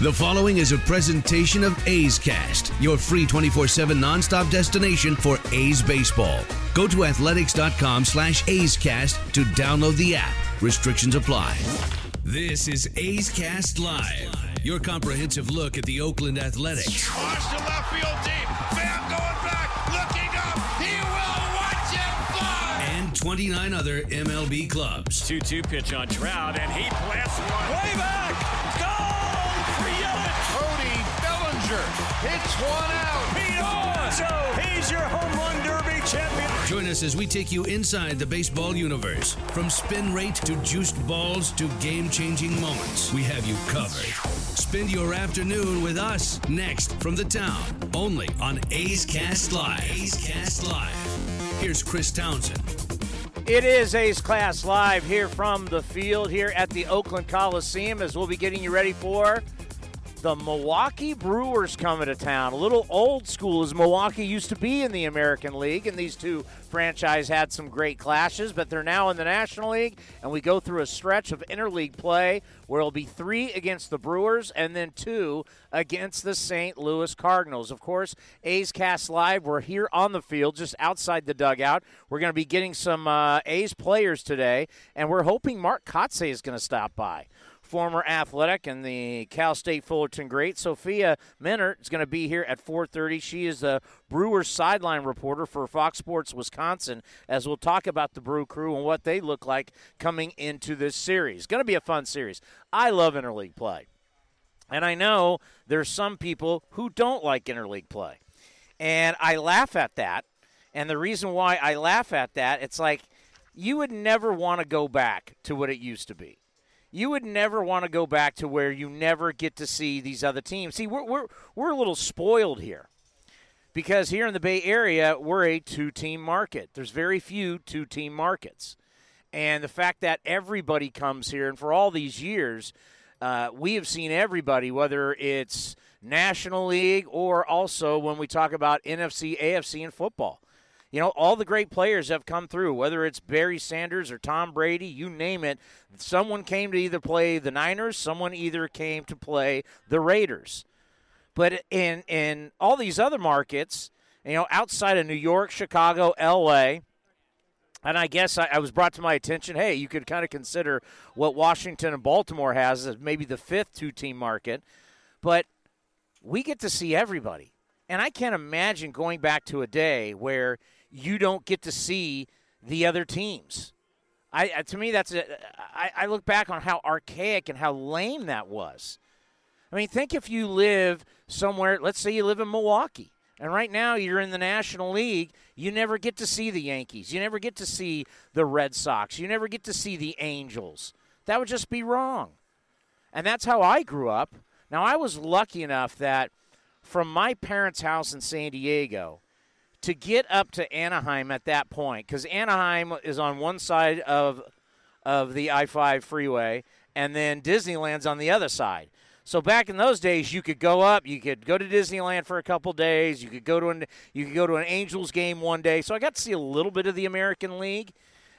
The following is a presentation of A's Cast, your free 24-7 nonstop destination for A's baseball. Go to athletics.com slash A's Cast to download the app. Restrictions apply. This is A's Cast Live, your comprehensive look at the Oakland Athletics. Launch to left field deep. Pham going back, looking up. He will watch it fly. And 29 other MLB clubs. 2 2 pitch on Trout, and he blasts one way back. Bellinger hits one out. Pete Alonso, he's your home run derby champion. Join us as we take you inside the baseball universe. From spin rate to juiced balls to game changing moments, we have you covered. Spend your afternoon with us next from the town, only on A's Cast Live. A's Cast Live. Here's Chris Townsend. It is A's Cast Live here from the field here at the Oakland Coliseum as we'll be getting you ready for the Milwaukee Brewers coming to town. A little old school as Milwaukee used to be in the American League, and these two franchises had some great clashes, but they're now in the National League, and we go through a stretch of interleague play where it'll be three against the Brewers and then two against the St. Louis Cardinals. Of course, A's Cast Live, we're here on the field, just outside the dugout. We're going to be getting some uh, A's players today, and we're hoping Mark Kotsay is going to stop by former athletic and the Cal State Fullerton great. Sophia Minnaert is going to be here at 4:30. She is the Brewers sideline reporter for Fox Sports Wisconsin as we'll talk about the Brew Crew and what they look like coming into this series. Going to be a fun series. I love interleague play. And I know there's some people who don't like interleague play. And I laugh at that. And the reason why I laugh at that, it's like you would never want to go back to what it used to be you would never want to go back to where you never get to see these other teams. See, we're, we're, we're a little spoiled here because here in the Bay Area, we're a two team market. There's very few two team markets. And the fact that everybody comes here, and for all these years, uh, we have seen everybody, whether it's National League or also when we talk about NFC, AFC, and football. You know, all the great players have come through, whether it's Barry Sanders or Tom Brady, you name it. Someone came to either play the Niners, someone either came to play the Raiders. But in in all these other markets, you know, outside of New York, Chicago, LA, and I guess I, I, was brought to my attention. Hey, you could kind of consider what Washington and Baltimore has as maybe the fifth two-team market, but we get to see everybody, and I can't imagine going back to a day where you don't get to see the other teams. I to me that's a, I, I look back on how archaic and how lame that was. I mean, think if you live somewhere. Let's say you live in Milwaukee, and right now you're in the National League. You never get to see the Yankees. You never get to see the Red Sox. You never get to see the Angels. That would just be wrong. And that's how I grew up. Now I was lucky enough that from my parents' house in San Diego to get up to Anaheim at that point, because Anaheim is on one side of of the I five freeway, and then Disneyland's on the other side. So back in those days, you could go up, you could go to Disneyland for a couple days, you could go to an you could go to an Angels game one day. So I got to see a little bit of the American League,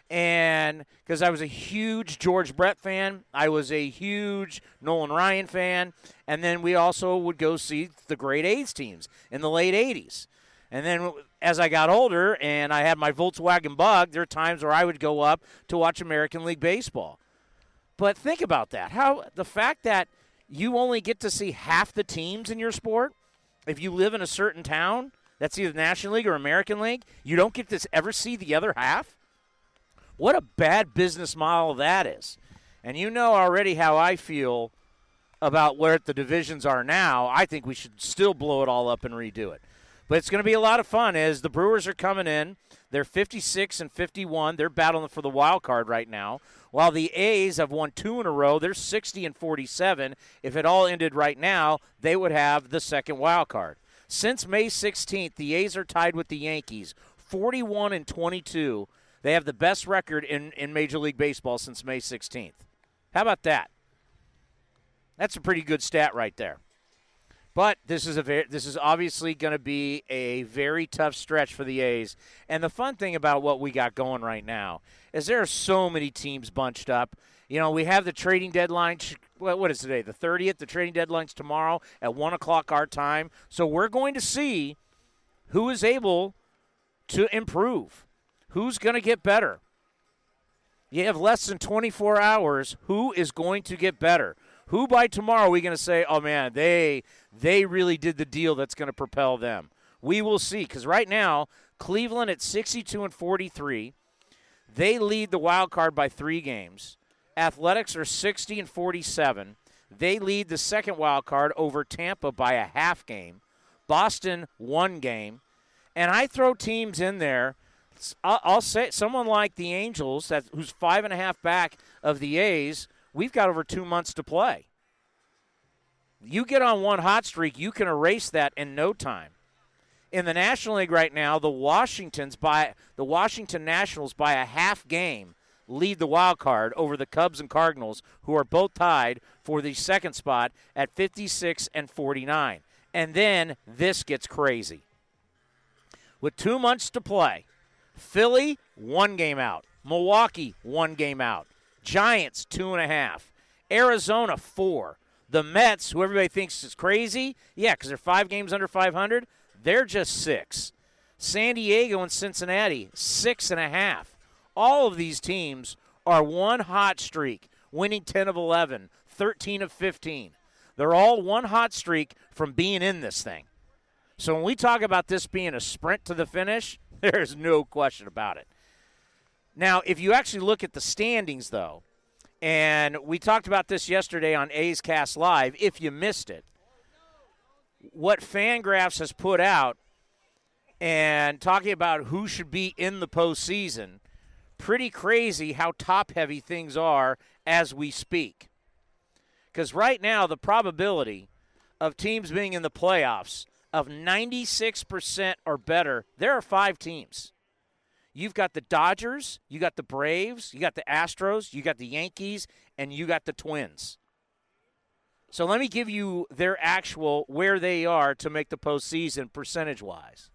and because I was a huge George Brett fan, I was a huge Nolan Ryan fan, and then we also would go see the great A's teams in the late '80s. And then as I got older and I had my Volkswagen Bug, there are times where I would go up to watch American League Baseball. But think about that. How the fact that you only get to see half the teams in your sport if you live in a certain town, that's either National League or American League, you don't get to ever see the other half. What a bad business model that is. And you know already how I feel about where the divisions are now. I think we should still blow it all up and redo it. But it's going to be a lot of fun as the Brewers are coming in. They're 56 and 51. They're battling for the wild card right now. While the A's have won two in a row, they're 60 and 47. If it all ended right now, they would have the second wild card. Since May 16th, the A's are tied with the Yankees, 41 and 22. They have the best record in, in Major League Baseball since May 16th. How about that? That's a pretty good stat right there. But this is a very, this is obviously going to be a very tough stretch for the A's. And the fun thing about what we got going right now is there are so many teams bunched up. You know, we have the trading deadline what, is today? The 30th. The trading deadline's tomorrow at 1 o'clock our time. So we're going to see who is able to improve, who's going to get better. You have less than 24 hours. Who is going to get better? Who by tomorrow are we going to say, oh man, they they really did the deal that's going to propel them? We will see. Because right now, Cleveland at 62 and 43, they lead the wild card by three games. Athletics are 60 and 47. They lead the second wild card over Tampa by a half game. Boston one game, and I throw teams in there. I'll, say someone like the Angels, that who's five and a half back of the A's. We've got over two months to play. You get on one hot streak, you can erase that in no time. In the National League right now, the Washingtons by the Washington Nationals by a half game lead the wild card over the Cubs and Cardinals, who are both tied for the second spot at 56 and 49. And then this gets crazy. With two months to play, Philly, one game out. Milwaukee, one game out. Giants, two and a half. Arizona, four. The Mets, who everybody thinks is crazy, yeah, because they're five games under 500, they're just six. San Diego and Cincinnati, six and a half. All of these teams are one hot streak, winning 10 of 11, 13 of 15. They're all one hot streak from being in this thing. So when we talk about this being a sprint to the finish, there's no question about it. Now, if you actually look at the standings, though, and we talked about this yesterday on A's Cast Live, if you missed it, what Fangraphs has put out and talking about who should be in the postseason pretty crazy how top heavy things are as we speak. Because right now, the probability of teams being in the playoffs of 96% or better, there are five teams. You've got the Dodgers, you got the Braves, you got the Astros, you got the Yankees, and you got the Twins. So let me give you their actual where they are to make the postseason percentage wise.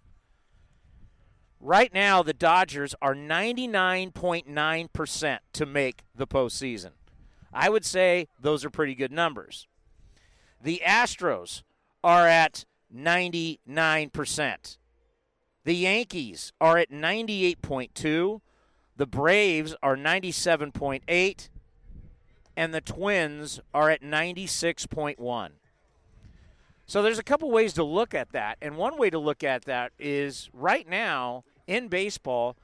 Right now, the Dodgers are 99.9% to make the postseason. I would say those are pretty good numbers. The Astros are at 99%. The Yankees are at 98.2. The Braves are 97.8 and the Twins are at 96.1. So there's a couple ways to look at that. And one way to look at that is right now in baseball,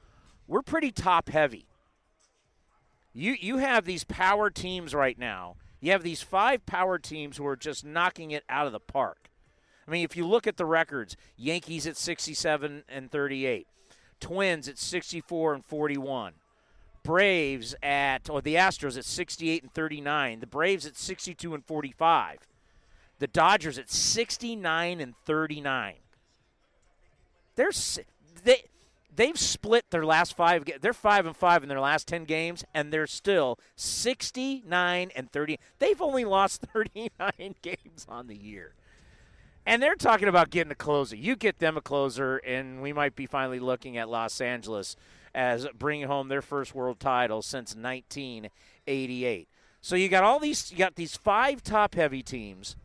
we're pretty top heavy. You you have these power teams right now. You have these five power teams who are just knocking it out of the park. I mean, if you look at the records, Yankees at 67 and 38, Twins at 64 and 41. Braves at or the Astros at 68 and 39, the Braves at 62 and 45. The Dodgers at 69 and 39. They're they they've split their last five. They're five and five in their last ten games, and they're still sixty nine and thirty. They've only lost thirty nine games on the year, and they're talking about getting a closer. You get them a closer, and we might be finally looking at Los Angeles as bringing home their first world title since 1988. So you got all these. You got these five top heavy teams,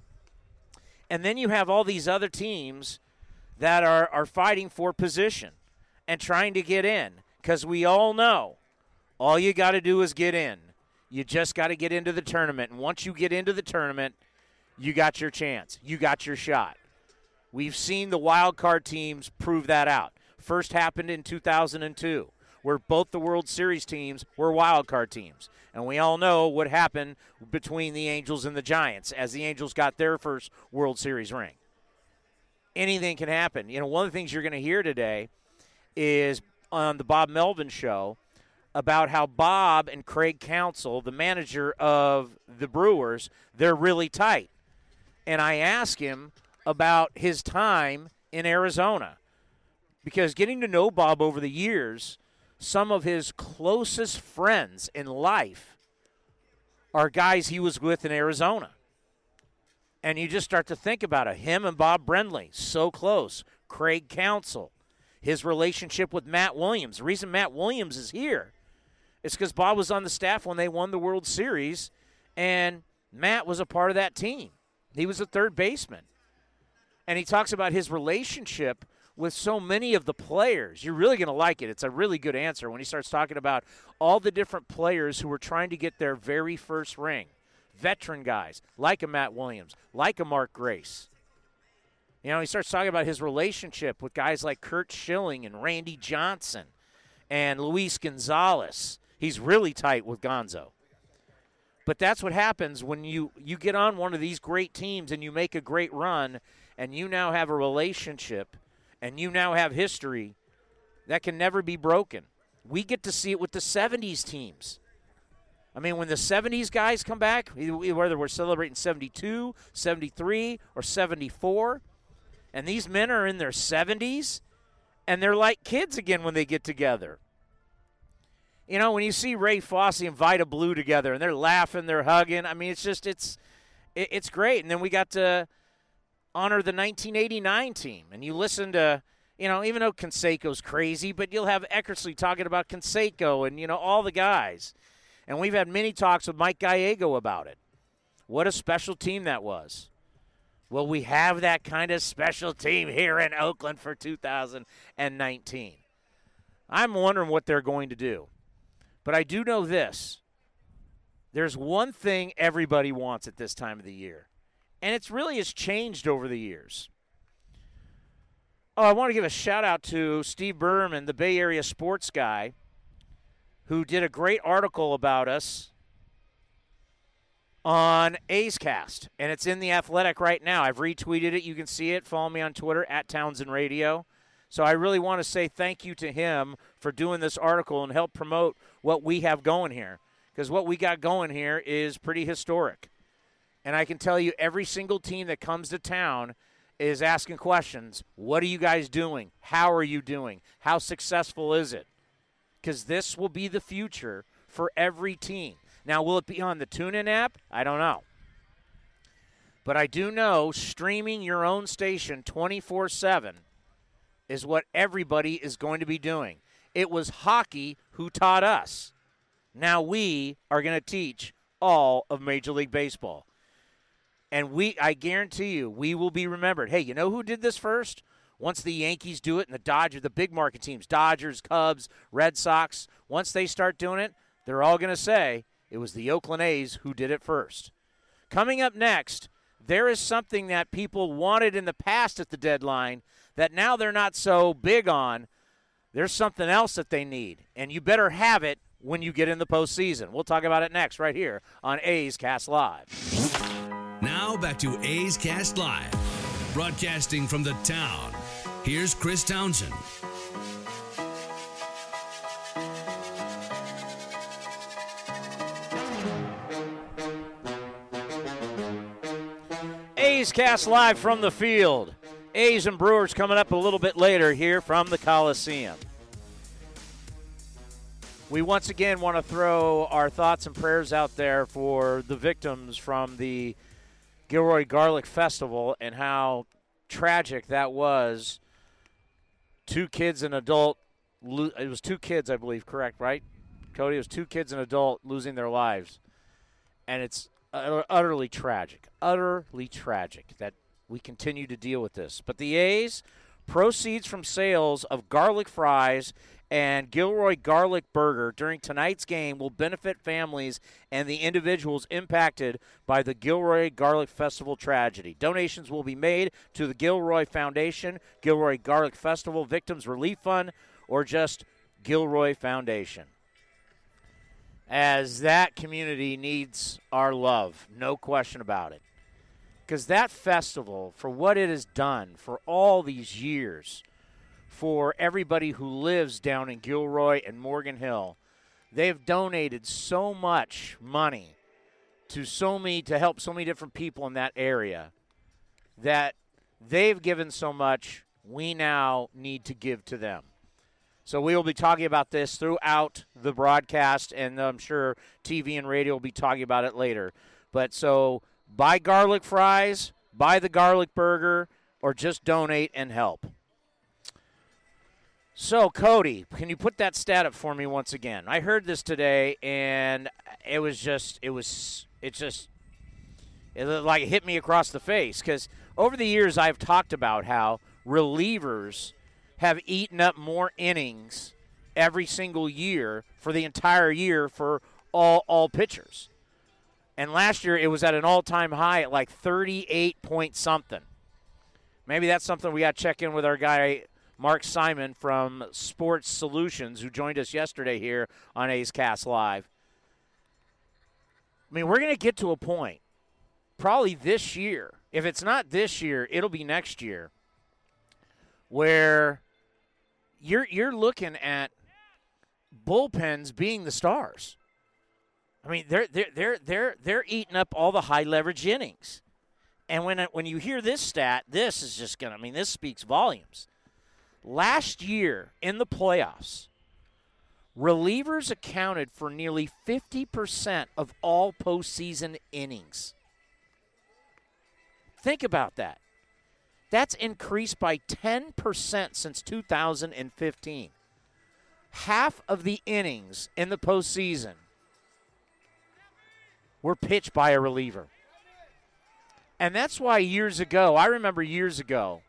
and then you have all these other teams that are are fighting for position and trying to get in because we all know all you got to do is get in. You just got to get into the tournament. And once you get into the tournament, you got your chance. You got your shot. We've seen the wild card teams prove that out. First happened in 2002, where both the World Series teams were wild card teams. And we all know what happened between the Angels and the Giants as the Angels got their first World Series ring. Anything can happen. You know, one of the things you're going to hear today – is on the Bob Melvin show about how Bob and Craig Counsell, the manager of the Brewers, they're really tight. And I asked him about his time in Arizona because getting to know Bob over the years, some of his closest friends in life are guys he was with in Arizona. And you just start to think about it. Him and Bob Brenly, so close. Craig Counsell, his relationship with Matt Williams. The reason Matt Williams is here is because Bob was on the staff when they won the World Series, and Matt was a part of that team. He was a third baseman. And he talks about his relationship with so many of the players. You're really going to like it. It's a really good answer when he starts talking about all the different players who were trying to get their very first ring. Veteran guys like a Matt Williams, like a Mark Grace. You know, he starts talking about his relationship with guys like Curt Schilling and Randy Johnson and Luis Gonzalez. He's really tight with Gonzo. But that's what happens when you, you get on one of these great teams and you make a great run and you now have a relationship and you now have history that can never be broken. We get to see it with the 70s teams. I mean, when the 70s guys come back, whether we're celebrating 72, 73, or 74, and these men are in their 70s and they're like kids again when they get together. You know, when you see Ray Fosse and Vida Blue together and they're laughing, they're hugging, I mean, it's just, it's, it's great. And then we got to honor the 1989 team. And you listen to, you know, even though Canseco's crazy, but you'll have Eckersley talking about Canseco and, you know, all the guys. And we've had many talks with Mike Gallego about it. What a special team that was. Well, we have that kind of special team here in Oakland for 2019. I'm wondering what they're going to do. But I do know this there's one thing everybody wants at this time of the year and it's really has changed over the years. Oh, I want to give a shout out to Steve Berman, the Bay Area sports guy, who did a great article about us on A's Cast, and it's in the Athletic right now. I've retweeted it. You can see it. Follow me on Twitter at Townsend Radio. So I really want to say thank you to him for doing this article and help promote what we have going here, because what we got going here is pretty historic. And I can tell you, every single team that comes to town is asking questions. What are you guys doing? How are you doing? How successful is it? Because this will be the future for every team. Now, will it be on the TuneIn app? I don't know. But I do know streaming your own station 24 7 is what everybody is going to be doing. It was hockey who taught us. Now we are going to teach all of Major League Baseball. And we, I guarantee you, we will be remembered. Hey, you know who did this first? Once the Yankees do it and the Dodgers, the big market teams, Dodgers, Cubs, Red Sox, once they start doing it, they're all going to say it was the Oakland A's who did it first. Coming up next, there is something that people wanted in the past at the deadline that now they're not so big on. There's something else that they need, and you better have it when you get in the postseason. We'll talk about it next, right here on A's Cast Live. Now back to A's Cast Live, broadcasting from the town. Here's Chris Townsend. A's Cast Live from the field. A's and Brewers coming up a little bit later here from the Coliseum. We once again want to throw our thoughts and prayers out there for the victims from the Gilroy Garlic Festival and how tragic that was. Two kids and adult. It was two kids, I believe. Correct, right? Cody, it was two kids and adult losing their lives, and it's uh, utterly tragic. Utterly tragic that we continue to deal with this. But the A's proceeds from sales of garlic fries and Gilroy Garlic Burger during tonight's game will benefit families and the individuals impacted by the Gilroy Garlic Festival tragedy. Donations will be made to the Gilroy Foundation, Gilroy Garlic Festival Victims Relief Fund, or just Gilroy Foundation. As that community needs our love, no question about it. Because that festival, for what it has done for all these years, for everybody who lives down in Gilroy and Morgan Hill. They've donated so much money to so many to help so many different people in that area that they've given so much we now need to give to them. So we will be talking about this throughout the broadcast, and I'm sure TV and radio will be talking about it later. But so buy garlic fries, buy the garlic burger, or just donate and help. So, Cody, can you put that stat up for me once again? I heard this today, and it was just, it was, it just, It like hit me across the face because over the years I've talked about how relievers have eaten up more innings every single year for the entire year for all all pitchers. And last year it was at an all-time high at like 38 point something. Maybe that's something we got to check in with our guy Mark Simon from Sports Solutions who joined us yesterday here on A's Cast Live. I mean, we're going to get to a point probably this year. If it's not this year, it'll be next year where you're you're looking at bullpens being the stars. I mean, they're they're they're they're they're eating up all the high leverage innings. And when when you hear this stat, this is just gonna. I mean, this speaks volumes. Last year in the playoffs, relievers accounted for nearly 50% of all postseason innings. Think about that. That's increased by 10% since 2015. Half of the innings in the postseason were pitched by a reliever. And that's why years ago, I remember years ago,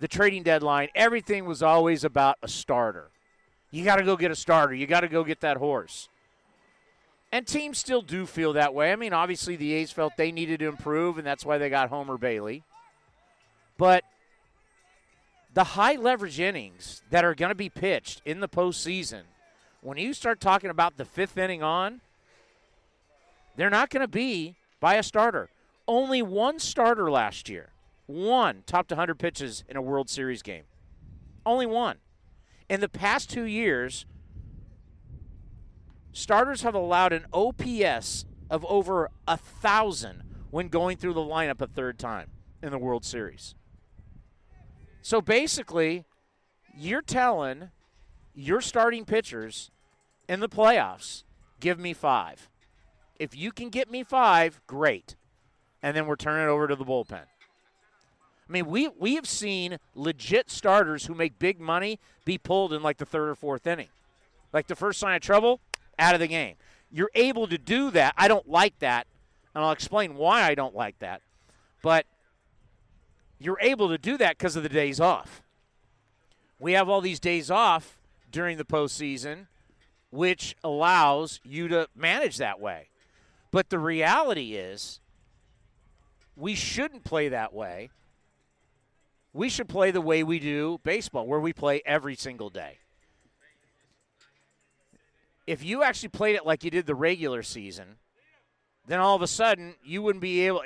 the trading deadline, everything was always about a starter. You got to go get a starter. You got to go get that horse. And teams still do feel that way. I mean, obviously the A's felt they needed to improve, and that's why they got Homer Bailey. But the high leverage innings that are going to be pitched in the postseason, when you start talking about the fifth inning on, they're not going to be by a starter. Only one starter last year, one topped 100 pitches in a World Series game. Only one. In the past two years, starters have allowed an OPS of over a thousand when going through the lineup a third time in the World Series. So basically, you're telling your starting pitchers in the playoffs, give me five. If you can get me five, great. And then we're turning it over to the bullpen. I mean, we we have seen legit starters who make big money be pulled in like the third or fourth inning. Like the first sign of trouble, out of the game. You're able to do that. I don't like that, and I'll explain why I don't like that. But you're able to do that because of the days off. We have all these days off during the postseason, which allows you to manage that way. But the reality is, we shouldn't play that way. We should play the way we do baseball, where we play every single day. If you actually played it like you did the regular season, then all of a sudden you wouldn't be able.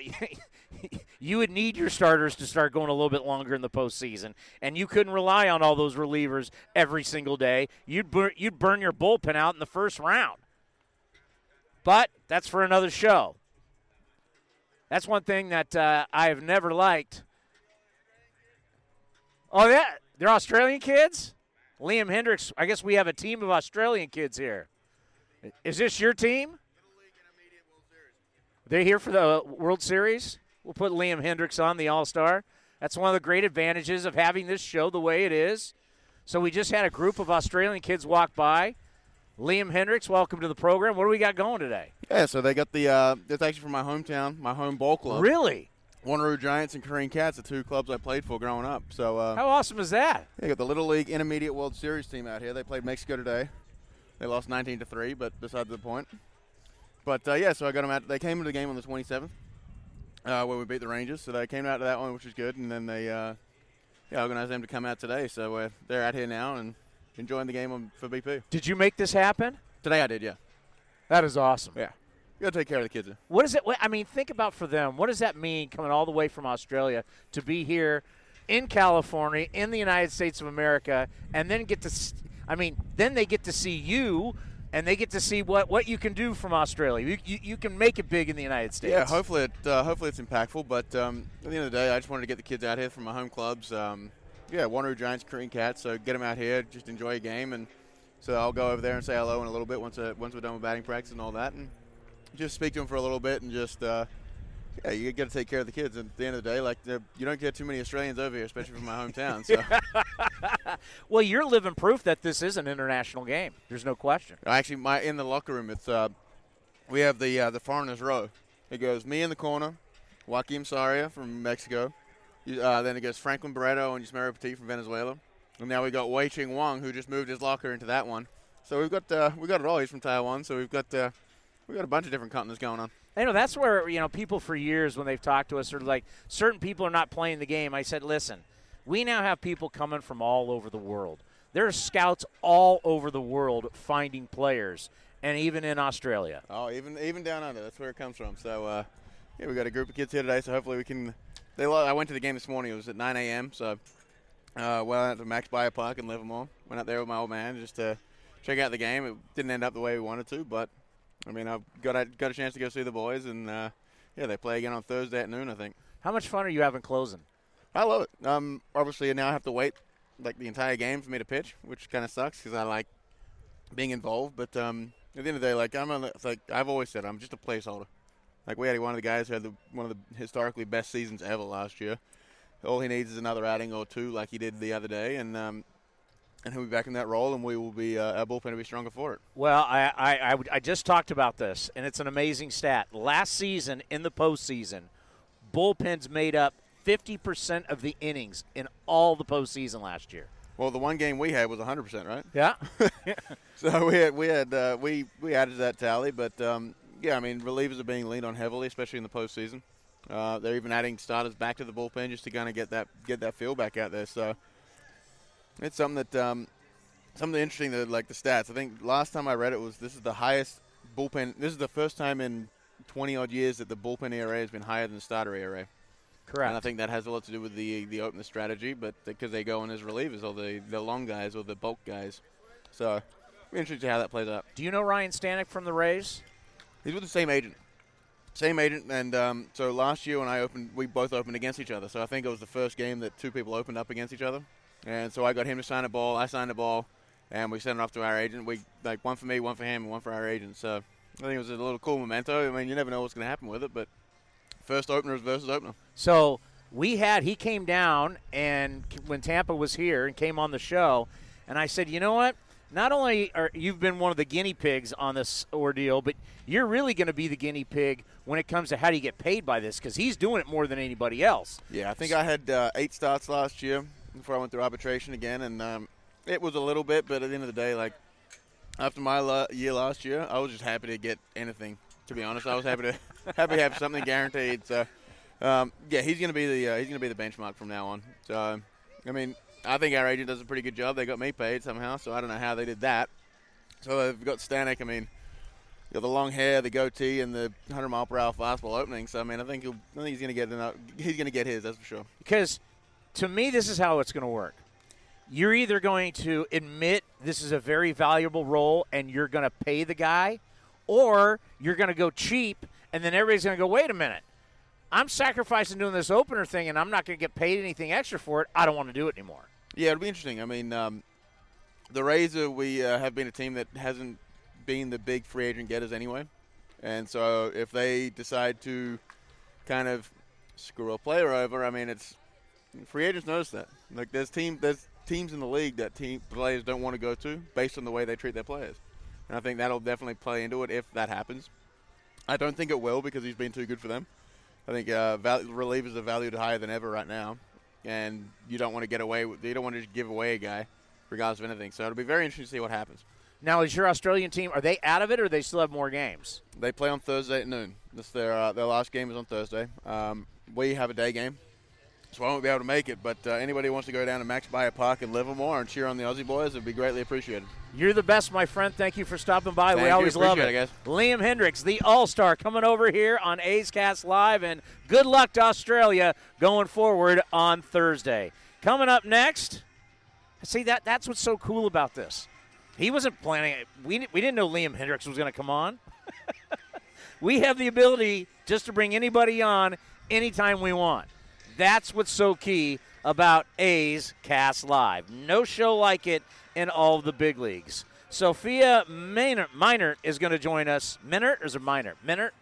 you would need your starters to start going a little bit longer in the postseason, and you couldn't rely on all those relievers every single day. You'd burn, you'd burn your bullpen out in the first round. But that's for another show. That's one thing that uh, I have never liked. Oh yeah, they're Australian kids. Liam Hendriks, I guess we have a team of Australian kids here. Is this your team? They're here for the World Series. We'll put Liam Hendriks on the All Star. That's one of the great advantages of having this show the way it is. So we just had a group of Australian kids walk by. Liam Hendriks, welcome to the program. What do we got going today? Yeah, so they got the. Uh, that's actually from my hometown, my home ball club. Really? Wanneroo Giants and Carine Cats, the two clubs I played for growing up. So uh, how awesome is that? They got the Little League Intermediate World Series team out here. They played Mexico today. They lost 19 to three, but besides the point. But uh, yeah, so I got them out. They came into the game on the 27th, uh, where we beat the Rangers. So they came out to that one, which was good. And then they, uh, yeah, organized them to come out today. So uh, they're out here now and enjoying the game on, for BP. Did you make this happen? Today I did, yeah. That is awesome. Yeah. You got to take care of the kids. What is it? I mean, think about for them. What does that mean coming all the way from Australia to be here in California, in the United States of America, and then get to, I mean, then they get to see you and they get to see what, what you can do from Australia. You, you, you can make it big in the United States. Yeah, hopefully it uh, hopefully it's impactful. But um, at the end of the day, I just wanted to get the kids out here from my home clubs. Um, yeah, Wanneroo Giants, Carine Cats. So get them out here, just enjoy a game, and so I'll go over there and say hello in a little bit once uh, once we're done with batting practice and all that, and just speak to them for a little bit and just. Uh, yeah, you got to take care of the kids. And At the end of the day, like you don't get too many Australians over here, especially from my hometown. So, well, you're living proof that this is an international game. There's no question. Actually, my in the locker room, it's uh, we have the uh, the foreigners row. It goes me in the corner, Joakim Soria from Mexico. Uh, then it goes Franklin Barreto and Yusmeiro Petit from Venezuela. And now we got Wei-Chung Wang, who just moved his locker into that one. So we've got uh, we got it all. He's from Taiwan, so we've got uh, we've got a bunch of different continents going on. I know that's where you know people for years when they've talked to us are like certain people are not playing the game. I said, listen, we now have people coming from all over the world. There are scouts all over the world finding players, and even in Australia. Oh, even even down under. That's where it comes from. So uh, yeah, we got a group of kids here today. So hopefully we can. They I went to the game this morning. It was at 9 a.m. So uh, went out to Max Baer Park in Livermore. Went out there with my old man just to check out the game. It didn't end up the way we wanted to, but I mean, I've got a, got a chance to go see the boys, and uh, yeah, they play again on Thursday at noon, I think. How much fun are you having closing? I love it. Um, obviously now I have to wait like the entire game for me to pitch, which kind of sucks because I like being involved. But um, at the end of the day, like I'm, a, like I've always said, I'm just a placeholder. Like we had one of the guys who had the, one of the historically best seasons ever last year. All he needs is another outing or two, like he did the other day, and um, and he'll be back in that role, and we will be uh, our bullpen will be stronger for it. Well, I, I, I, I just talked about this, and it's an amazing stat. Last season in the postseason, bullpens made up 50% of the innings in all the postseason last year. Well, the one game we had was 100%, right? Yeah. so we had we had uh, we we added that tally, but um, yeah, I mean relievers are being leaned on heavily, especially in the postseason. Uh, they're even adding starters back to the bullpen just to kind of get that get that feel back out there. So it's something that um, something interesting that like the stats. I think last time I read it was this is the highest bullpen. This is the first time in 20 odd years that the bullpen ERA has been higher than the starter ERA. Correct. And I think that has a lot to do with the the opener strategy, but because they go in as relievers or the the long guys or the bulk guys. So interesting to see how that plays out. Do you know Ryan Stanek from the Rays? He's with the same agent. Same agent, and um, so last year when I opened, we both opened against each other. So I think it was the first game that two people opened up against each other. And so I got him to sign a ball. I signed a ball, and we sent it off to our agent. We like one for me, one for him, and one for our agent. So I think it was a little cool memento. I mean, you never know what's going to happen with it, but first openers versus opener. So we had he came down and when Tampa was here and came on the show, and I said, you know what? Not only are you've been one of the guinea pigs on this ordeal, but you're really going to be the guinea pig when it comes to how do you get paid by this because he's doing it more than anybody else. Yeah, I think I had uh, eight starts last year before I went through arbitration again, and um, it was a little bit, but at the end of the day, like after my la- year last year, I was just happy to get anything. To be honest, I was happy to happy to have something guaranteed. So, um, yeah, he's gonna be the uh, he's gonna be the benchmark from now on. So, I mean, I think our agent does a pretty good job. They got me paid somehow, so I don't know how they did that. So they've got Stanek. I mean, you know, the long hair, the goatee, and the 100 mile per hour fastball opening. So I mean, I think he'll, I think he's gonna get enough, he's gonna get his. That's for sure. Because to me, this is how it's going to work. You're either going to admit this is a very valuable role and you're going to pay the guy, or you're going to go cheap and then everybody's going to go, wait a minute. I'm sacrificing doing this opener thing and I'm not going to get paid anything extra for it. I don't want to do it anymore. Yeah, it'll be interesting. I mean, um, the uh, we uh, have been a team that hasn't been the big free agent getters anyway. And so if they decide to kind of screw a player over, I mean, it's free agents notice that. Like there's team there's teams in the league that team players don't want to go to based on the way they treat their players. And I think that'll definitely play into it if that happens. I don't think it will because he's been too good for them. I think uh, val- relievers are valued higher than ever right now, and you don't want to get away. With, you don't want to just give away a guy, regardless of anything. So it'll be very interesting to see what happens. Now, is your Australian team are they out of it, or they still have more games? They play on Thursday at noon. This their uh, their last game is on Thursday. Um, we have a day game, so I won't be able to make it. But uh, anybody who wants to go down to Max Baer Park in Livermore and cheer on the Aussie boys, it'd be greatly appreciated. You're the best, my friend. Thank you for stopping by. Thank we always love it. It, Liam Hendriks, the All Star, coming over here on A's Cast Live, and good luck to Australia going forward on Thursday. Coming up next, see that that's what's so cool about this. He wasn't planning it. We, we didn't know Liam Hendriks was going to come on. we have the ability just to bring anybody on anytime we want. That's what's so key about A's Cast Live. No show like it in all the big leagues. Sophia Minnaert, Minnaert is going to join us. Minnaert or is it Minnaert? Minnaert?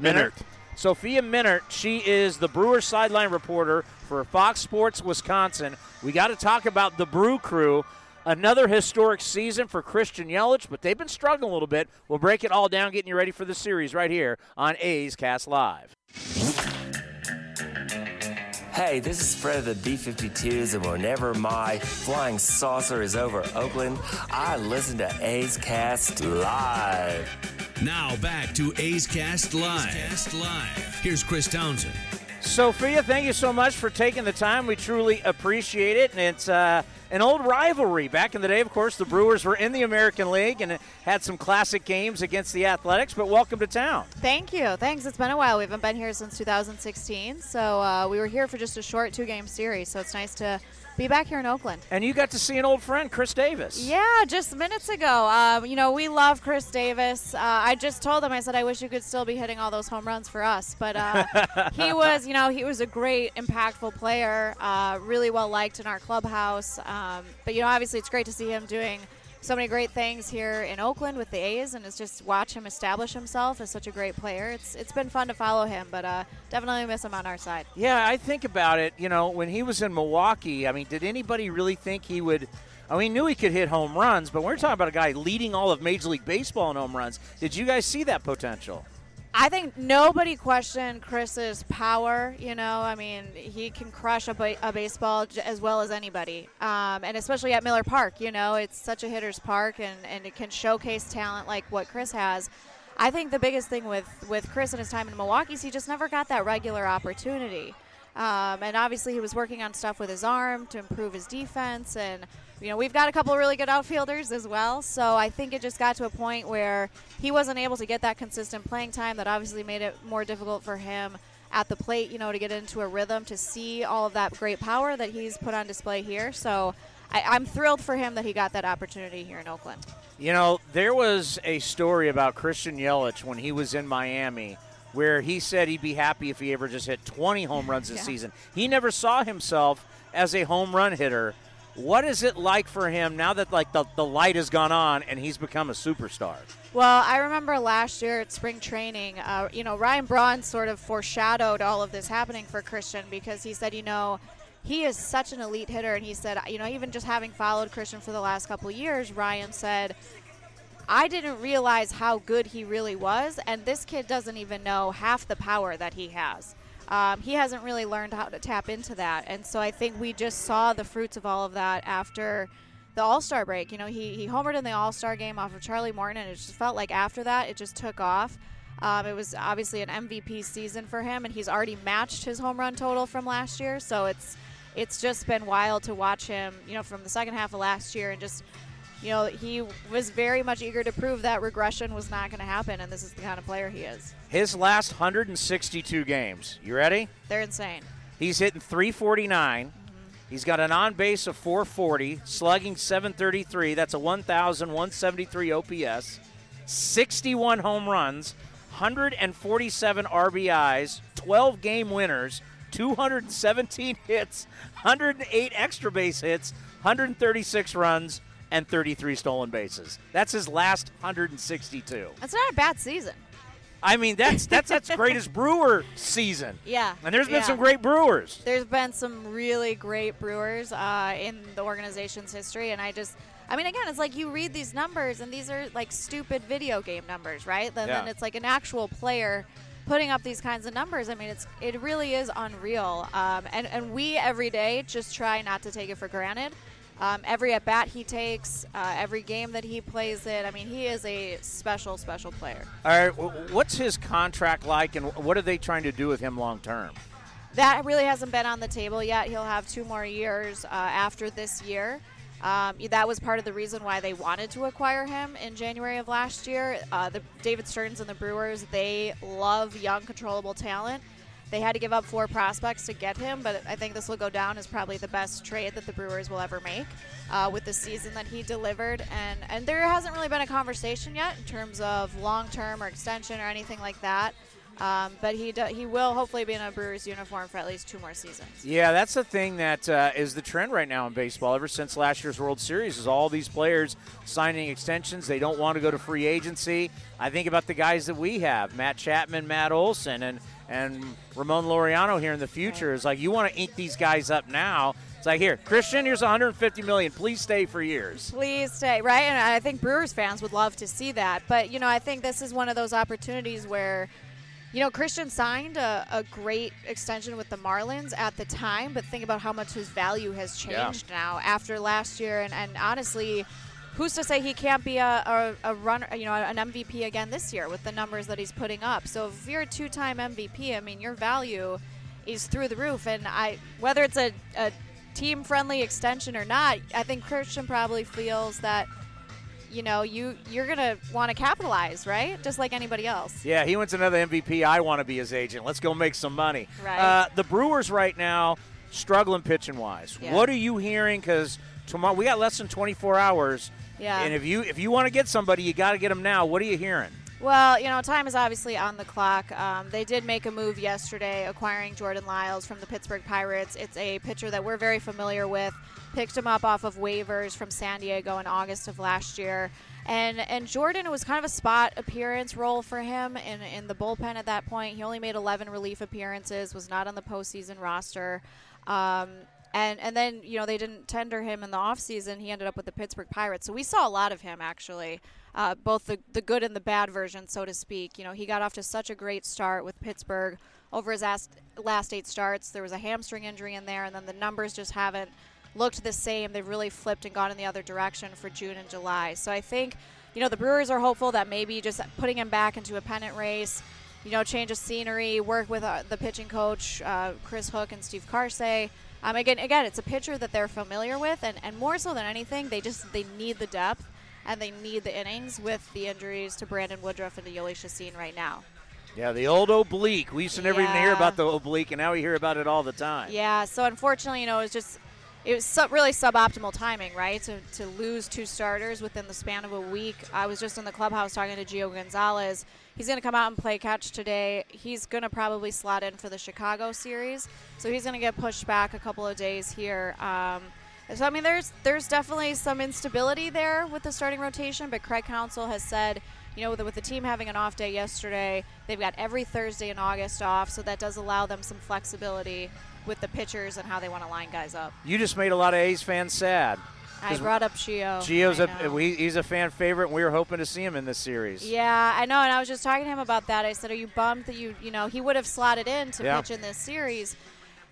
Minnaert. Sophia Minnaert, she is the Brewers sideline reporter for Fox Sports Wisconsin. We got to talk about the Brew Crew. Another historic season for Christian Yelich, but they've been struggling a little bit. We'll break it all down, getting you ready for the series right here on A's Cast Live. Hey, this is Fred of the B 52s, and whenever my flying saucer is over Oakland, I listen to A's Cast Live. Now back to A's Cast Live. Cast Live. Here's Chris Townsend. Sophia, thank you so much for taking the time. We truly appreciate it. And it's uh, an old rivalry. Back in the day, of course, the Brewers were in the American League and had some classic games against the Athletics, but welcome to town. Thank you. Thanks. It's been a while. We haven't been here since 2016. So uh, we were here for just a short two game series. So it's nice to be back here in Oakland. And you got to see an old friend, Chris Davis. Yeah, just minutes ago. Um, you know, we love Chris Davis. Uh, I just told him, I said, I wish you could still be hitting all those home runs for us. But uh, he was, you know, he was a great, impactful player, uh, really well liked in our clubhouse. Um, but, you know, obviously it's great to see him doing – so many great things here in Oakland with the A's, and it's just watch him establish himself as such a great player. It's it's been fun to follow him, but uh, definitely miss him on our side. Yeah, I think about it. You know, when he was in Milwaukee, I mean, did anybody really think he would? I mean, knew he could hit home runs, but we're talking about a guy leading all of Major League Baseball in home runs. Did you guys see that potential? I think nobody questioned Chris's power. You know, I mean, he can crush a, ba- a baseball j- as well as anybody, um, and especially at Miller Park. You know, it's such a hitter's park, and, and it can showcase talent like what Chris has. I think the biggest thing with with Chris and his time in Milwaukee is he just never got that regular opportunity. Um, and obviously, he was working on stuff with his arm to improve his defense. And, you know, we've got a couple of really good outfielders as well. So I think it just got to a point where he wasn't able to get that consistent playing time that obviously made it more difficult for him at the plate, you know, to get into a rhythm, to see all of that great power that he's put on display here. So I, am thrilled for him that he got that opportunity here in Oakland. You know, there was a story about Christian Yelich when he was in Miami where he said he'd be happy if he ever just hit 20 home runs this yeah. season. He never saw himself as a home run hitter. What is it like for him now that like the, the light has gone on and he's become a superstar? Well, I remember last year at spring training, uh, you know, Ryan Braun sort of foreshadowed all of this happening for Christian because he said, you know, he is such an elite hitter. And he said, you know, even just having followed Christian for the last couple years, Ryan said, I didn't realize how good he really was, and this kid doesn't even know half the power that he has. Um, he hasn't really learned how to tap into that, and so I think we just saw the fruits of all of that after the All Star break. You know, he he homered in the All Star game off of Charlie Morton, and it just felt like after that it just took off. Um, it was obviously an MVP season for him, and he's already matched his home run total from last year. So it's it's just been wild to watch him. You know, from the second half of last year, and just you know, he was very much eager to prove that regression was not going to happen, and this is the kind of player he is. His last 162 games. You ready? They're insane. He's hitting 349. Mm-hmm. He's got an on base of 440, slugging 733. That's a 1,173 OPS, 61 home runs, 147 RBIs, 12 game winners, 217 hits, 108 extra base hits, 136 runs, and 33 stolen bases. That's his last 162. That's not a bad season. I mean, that's that's that's greatest Brewer season. Yeah. And there's been yeah. some great Brewers. There's been some really great Brewers uh, in the organization's history, and I just. I mean, again, it's like you read these numbers, and these are like stupid video game numbers, right? Then, yeah. then it's like an actual player putting up these kinds of numbers. I mean, it's it really is unreal. Um, and and we every day just try not to take it for granted. Um, every at bat he takes, uh, every game that he plays in. I mean, he is a special, special player. All right, what's his contract like, and what are they trying to do with him long term? That really hasn't been on the table yet. He'll have two more years uh, after this year. Um, that was part of the reason why they wanted to acquire him in January of last year. Uh, the David Stearns and the Brewers, they love young, controllable talent. They had to give up four prospects to get him, but I think this will go down as probably the best trade that the Brewers will ever make uh, with the season that he delivered. And, and there hasn't really been a conversation yet in terms of long term or extension or anything like that. Um, but he do, he will hopefully be in a Brewers uniform for at least two more seasons. Yeah, that's the thing that uh, is the trend right now in baseball. Ever since last year's World Series, is all these players signing extensions. They don't want to go to free agency. I think about the guys that we have: Matt Chapman, Matt Olson, and and Ramon Laureano here in the future is like you want to ink these guys up now. It's like here, Christian, here's 150 million. Please stay for years. Please stay, right? And I think Brewers fans would love to see that. But you know, I think this is one of those opportunities where You know, Christian signed a, a great extension with the Marlins at the time, but think about how much his value has Yeah. changed now after last year. And, and honestly, who's to say he can't be a, a, a runner, you know, an MVP again this year with the numbers that he's putting up? So if you're a two-time MVP, I mean, your value is through the roof. And I, whether it's a, a team-friendly extension or not, I think Christian probably feels that, you know, you you're gonna want to capitalize, right? Just like anybody else. Yeah, he wants another MVP. I want to be his agent. Let's go make some money. Right. Uh, the Brewers right now struggling pitching wise. Yeah. What are you hearing? Because tomorrow we got less than 24 hours. Yeah. And if you if you want to get somebody, you got to get them now. What are you hearing? Well, you know, time is obviously on the clock. Um, they did make a move yesterday, acquiring Jordan Lyles from the Pittsburgh Pirates. It's a pitcher that we're very familiar with. Picked him up off of waivers from San Diego in August of last year. And and Jordan, it was kind of a spot appearance role for him in, in the bullpen at that point. He only made 11 relief appearances, was not on the postseason roster. Um, and and then you know they didn't tender him in the offseason. He ended up with the Pittsburgh Pirates. So we saw a lot of him actually, uh, both the the good and the bad version, so to speak. You know he got off to such a great start with Pittsburgh over his last eight starts. There was a hamstring injury in there, and then the numbers just haven't looked the same. They've really flipped and gone in the other direction for June and July. So I think you know the Brewers are hopeful that maybe just putting him back into a pennant race you know, change of scenery, work with uh, the pitching coach, uh, Chris Hook and Steve Karsay. Um, again, again, it's a pitcher that they're familiar with, and, and more so than anything, they just they need the depth and they need the innings with the injuries to Brandon Woodruff and to Jhoulys Chacín right now. Yeah, the old oblique. We used to never even hear about the oblique, and now we hear about it all the time. Yeah, so unfortunately, you know, it was just it was sub, really suboptimal timing, right? To, to lose two starters within the span of a week. I was just in the clubhouse talking to Gio Gonzalez. He's going to come out and play catch today. He's going to probably slot in for the Chicago series, so he's going to get pushed back a couple of days here. Um, so I mean, there's there's definitely some instability there with the starting rotation, but Craig Counsell has said, you know, with the, with the team having an off day yesterday, they've got every Thursday in August off, so that does allow them some flexibility with the pitchers and how they want to line guys up. You just made a lot of A's fans sad. I brought up Gio. Gio's a he's a fan favorite, and we were hoping to see him in this series. Yeah, I know, and I was just talking to him about that. I said, "Are you bummed that you, you know, he would have slotted in to Yeah. pitch in this series,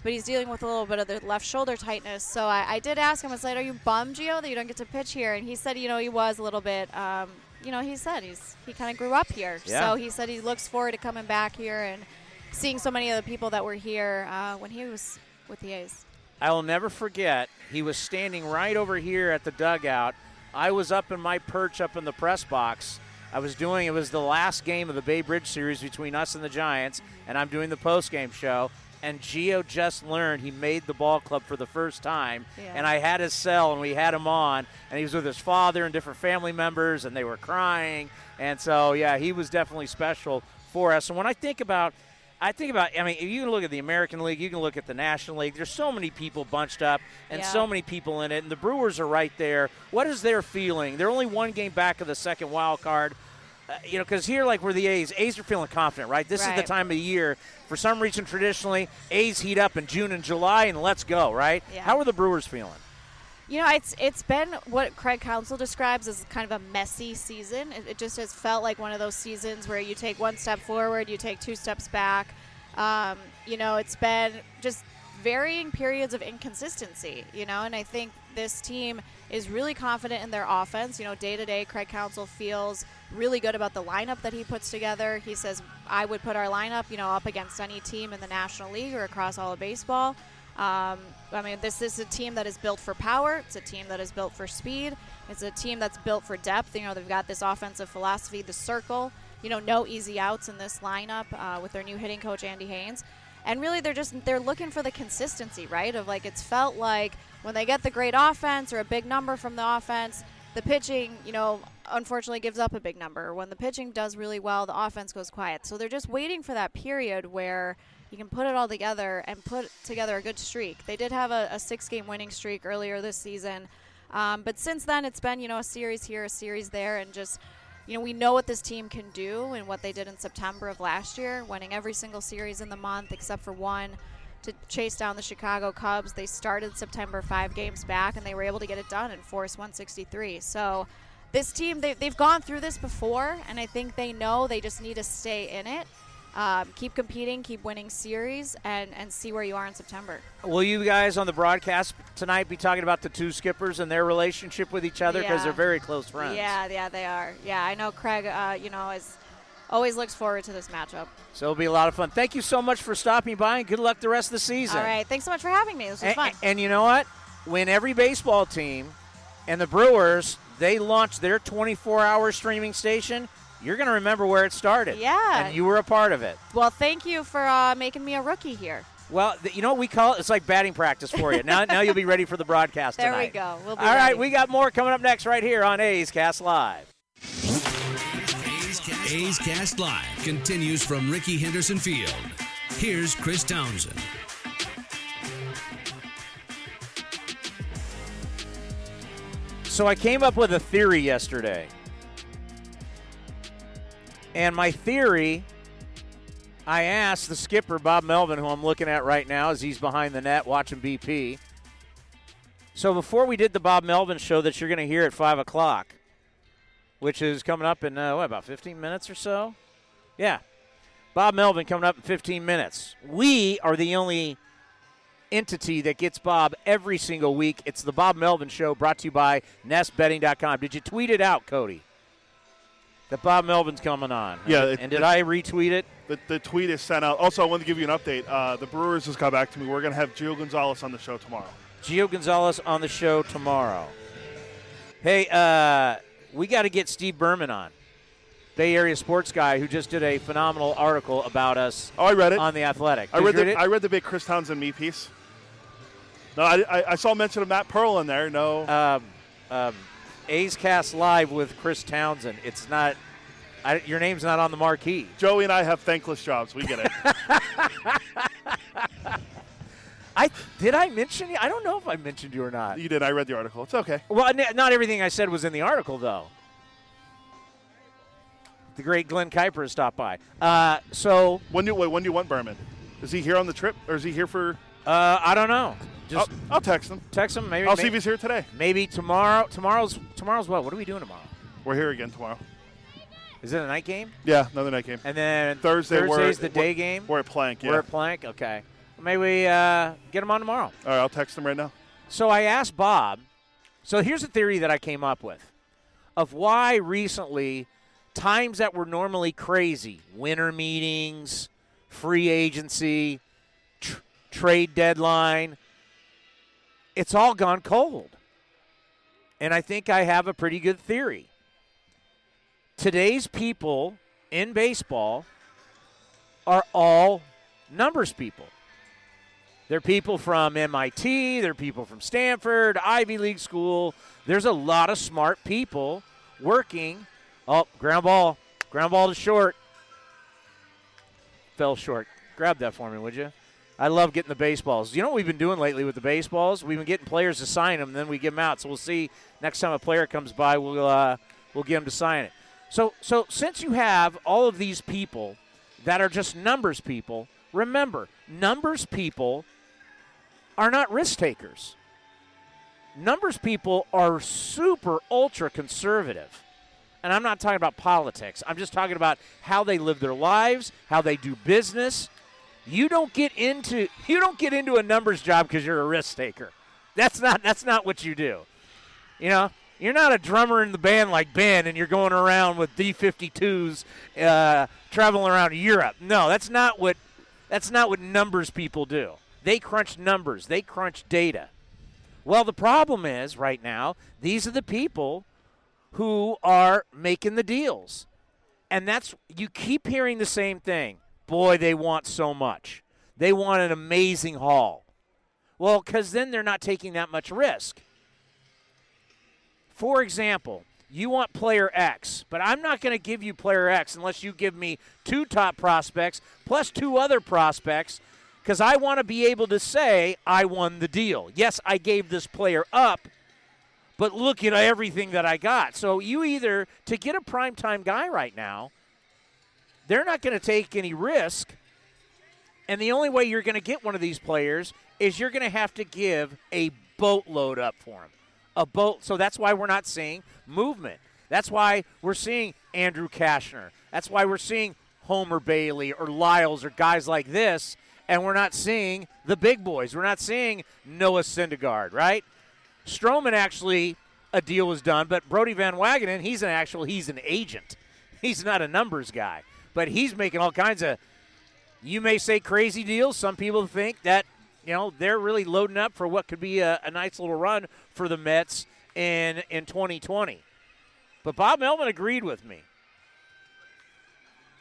but he's dealing with a little bit of the left shoulder tightness." So I, I did ask him. I was like, "Are you bummed, Gio, that you don't get to pitch here?" And he said, "You know, he was a little bit. Um, you know, he said he's he kind of grew up here, Yeah. so he said he looks forward to coming back here and seeing so many of the people that were here uh, when he was with the A's." I will never forget. He was standing right over here at the dugout. I was up in my perch up in the press box. I was doing it was the last game of the Bay Bridge series between us and the Giants, and I'm doing the post game show. And Gio just learned he made the ball club for the first time, Yeah. and I had his cell and we had him on, and he was with his father and different family members, and they were crying, and so yeah, he was definitely special for us. And when I think about I think about, I mean, if you can look at the American League, you can look at the National League. There's so many people bunched up and Yeah. so many people in it, and the Brewers are right there. What is their feeling? They're only one game back of the second wild card. Uh, you know, because here, like we're the A's, A's are feeling confident, right? This is the time of the year. For some reason, traditionally, A's heat up in June and July, and let's go, right? Yeah. How are the Brewers feeling? You know, it's it's been what Craig Counsell describes as kind of a messy season. It, it just has felt like one of those seasons where you take one step forward, you take two steps back. Um, you know, it's been just varying periods of inconsistency. You know, and I think this team is really confident in their offense. You know, day to day, Craig Counsell feels really good about the lineup that he puts together. He says, "I would put our lineup, you know, up against any team in the National League or across all of baseball." Um, I mean, this is a team that is built for power. It's a team that is built for speed. It's a team that's built for depth. You know, they've got this offensive philosophy, the circle. You know, no easy outs in this lineup uh, with their new hitting coach Andy Haines. And really, they're just they're looking for the consistency, right? Of like it's felt like when they get the great offense or a big number from the offense, the pitching, you know, unfortunately gives up a big number. When the pitching does really well, the offense goes quiet. So they're just waiting for that period where you can put it all together and put together a good streak. They did have a, a six game winning streak earlier this season. Um, but since then, it's been, you know, a series here, a series there, and just, you know, we know what this team can do and what they did in September of last year, winning every single series in the month except for one to chase down the Chicago Cubs. They started September five games back, and they were able to get it done and force 163. So this team, they, they've gone through this before, and I think they know they just need to stay in it. Um, keep competing, keep winning series, and and see where you are in September. Will you guys on the broadcast tonight be talking about the two skippers and their relationship with each other because Yeah. they're very close friends? Yeah, yeah, they are. Yeah, I know Craig. Uh, you know, is always looks forward to this matchup. So it'll be a lot of fun. Thank you so much for stopping by and good luck the rest of the season. All right, thanks so much for having me. This was And, fun. and you know what? When every baseball team and the Brewers they launch their 24-hour streaming station, you're going to remember where it started. Yeah. And you were a part of it. well, thank you for uh, making me a rookie here. Well, th- you know what we call it? It's like batting practice for you. now, now you'll be ready for the broadcast There we tonight. go. We'll be All right, ready. we got more coming up next right here on A's Cast Live. A's Cast, A's Cast Live continues from Rickey Henderson Field. Here's Chris Townsend. So I came up with a theory yesterday. And my theory, I asked the skipper, Bob Melvin, who I'm looking at right now as he's behind the net watching BP. So before we did the Bob Melvin show that you're going to hear at 5 o'clock, which is coming up in, uh, what, about 15 minutes or so? Yeah. Bob Melvin coming up in 15 minutes. We are the only entity that gets Bob every single week. It's the Bob Melvin Show brought to you by NestBedding.com. Did you tweet it out, Cody? That Bob Melvin's coming on. Yeah, And, it- and did it- I retweet it? The, the tweet is sent out. Also, I wanted to give you an update. Uh, the Brewers just got back to me. We're going to have Gio Gonzalez on the show tomorrow. Gio Gonzalez on the show tomorrow. Hey, uh, we got to get Steve Berman on. Bay Area sports guy who just did a phenomenal article about us Oh, I read it. on the Athletic. I Did read you the I read the big Chris Townsend me piece. No, I, I, I saw mention of Matt Pearl in there. No, um, um, A's Cast Live with Chris Townsend. It's not. I, your name's not on the marquee. Joey and I have thankless jobs. We get it. I did I mention you? I don't know if I mentioned you or not. you did. I read the article. It's okay. Well, n- not everything I said was in the article, though. The great Glen Kuiper has stopped by. Uh, so When do wait, when do you want Berman? Is he here on the trip, or is he here for? Uh, I don't know. Just I'll, I'll text him. text him. Maybe. I'll see if he's here today. maybe tomorrow. Tomorrow's tomorrow's what? What are we doing tomorrow? We're here again tomorrow. Is it a night game? Yeah, another night game. And then Thursday. Thursday's the day game. We're at Plank. Yeah. We're at Plank. Okay. May we uh, get him on tomorrow. All right, I'll text him right now. So I asked Bob. So here's a theory that I came up with of why recently times that were normally crazy, winter meetings, free agency, trade deadline, it's all gone cold. And I think I have a pretty good theory. Today's people in baseball are all numbers people. They're people from MIT, they're people from Stanford, Ivy League school. There's a lot of smart people working. Oh, ground ball. Ground ball to short. Fell short. Grab that for me, would you? I love getting the baseballs. You know what we've been doing lately with the baseballs? We've been getting players to sign them, and then we give them out. So we'll see next time a player comes by, we'll uh, we'll get them to sign it. So so since you have all of these people that are just numbers people, remember, numbers people are not risk takers. Numbers people are super ultra conservative. And I'm not talking about politics. I'm just talking about how they live their lives, how they do business. You don't get into you don't get into a numbers job because you're a risk taker. That's not that's not what you do. You know, you're not a drummer in the band like Ben, and you're going around with B-52s, uh, traveling around Europe. No, that's not what that's not what numbers people do. They crunch numbers. They crunch data. Well, the problem is right now these are the people who are making the deals, and that's you keep hearing the same thing. Boy, they want so much. They want an amazing haul. Well, because then they're not taking that much risk. For example, you want player X, but I'm not going to give you player X unless you give me two top prospects plus two other prospects because I want to be able to say I won the deal. Yes, I gave this player up, but look at everything that I got. So you either, to get a primetime guy right now, they're not going to take any risk. And the only way you're going to get one of these players is you're going to have to give a boatload up for him. A boat. So that's why we're not seeing movement. That's why we're seeing Andrew Cashner. That's why we're seeing Homer Bailey or Lyles or guys like this, and we're not seeing the big boys. We're not seeing Noah Syndergaard, right? Stroman actually a deal was done, but Brodie Van Wagenen, he's an actual he's an agent. He's not a numbers guy, but he's making all kinds of you may say crazy deals. Some people think that you know they're really loading up for what could be a, a nice little run for the Mets in in 2020. But Bob Melvin agreed with me.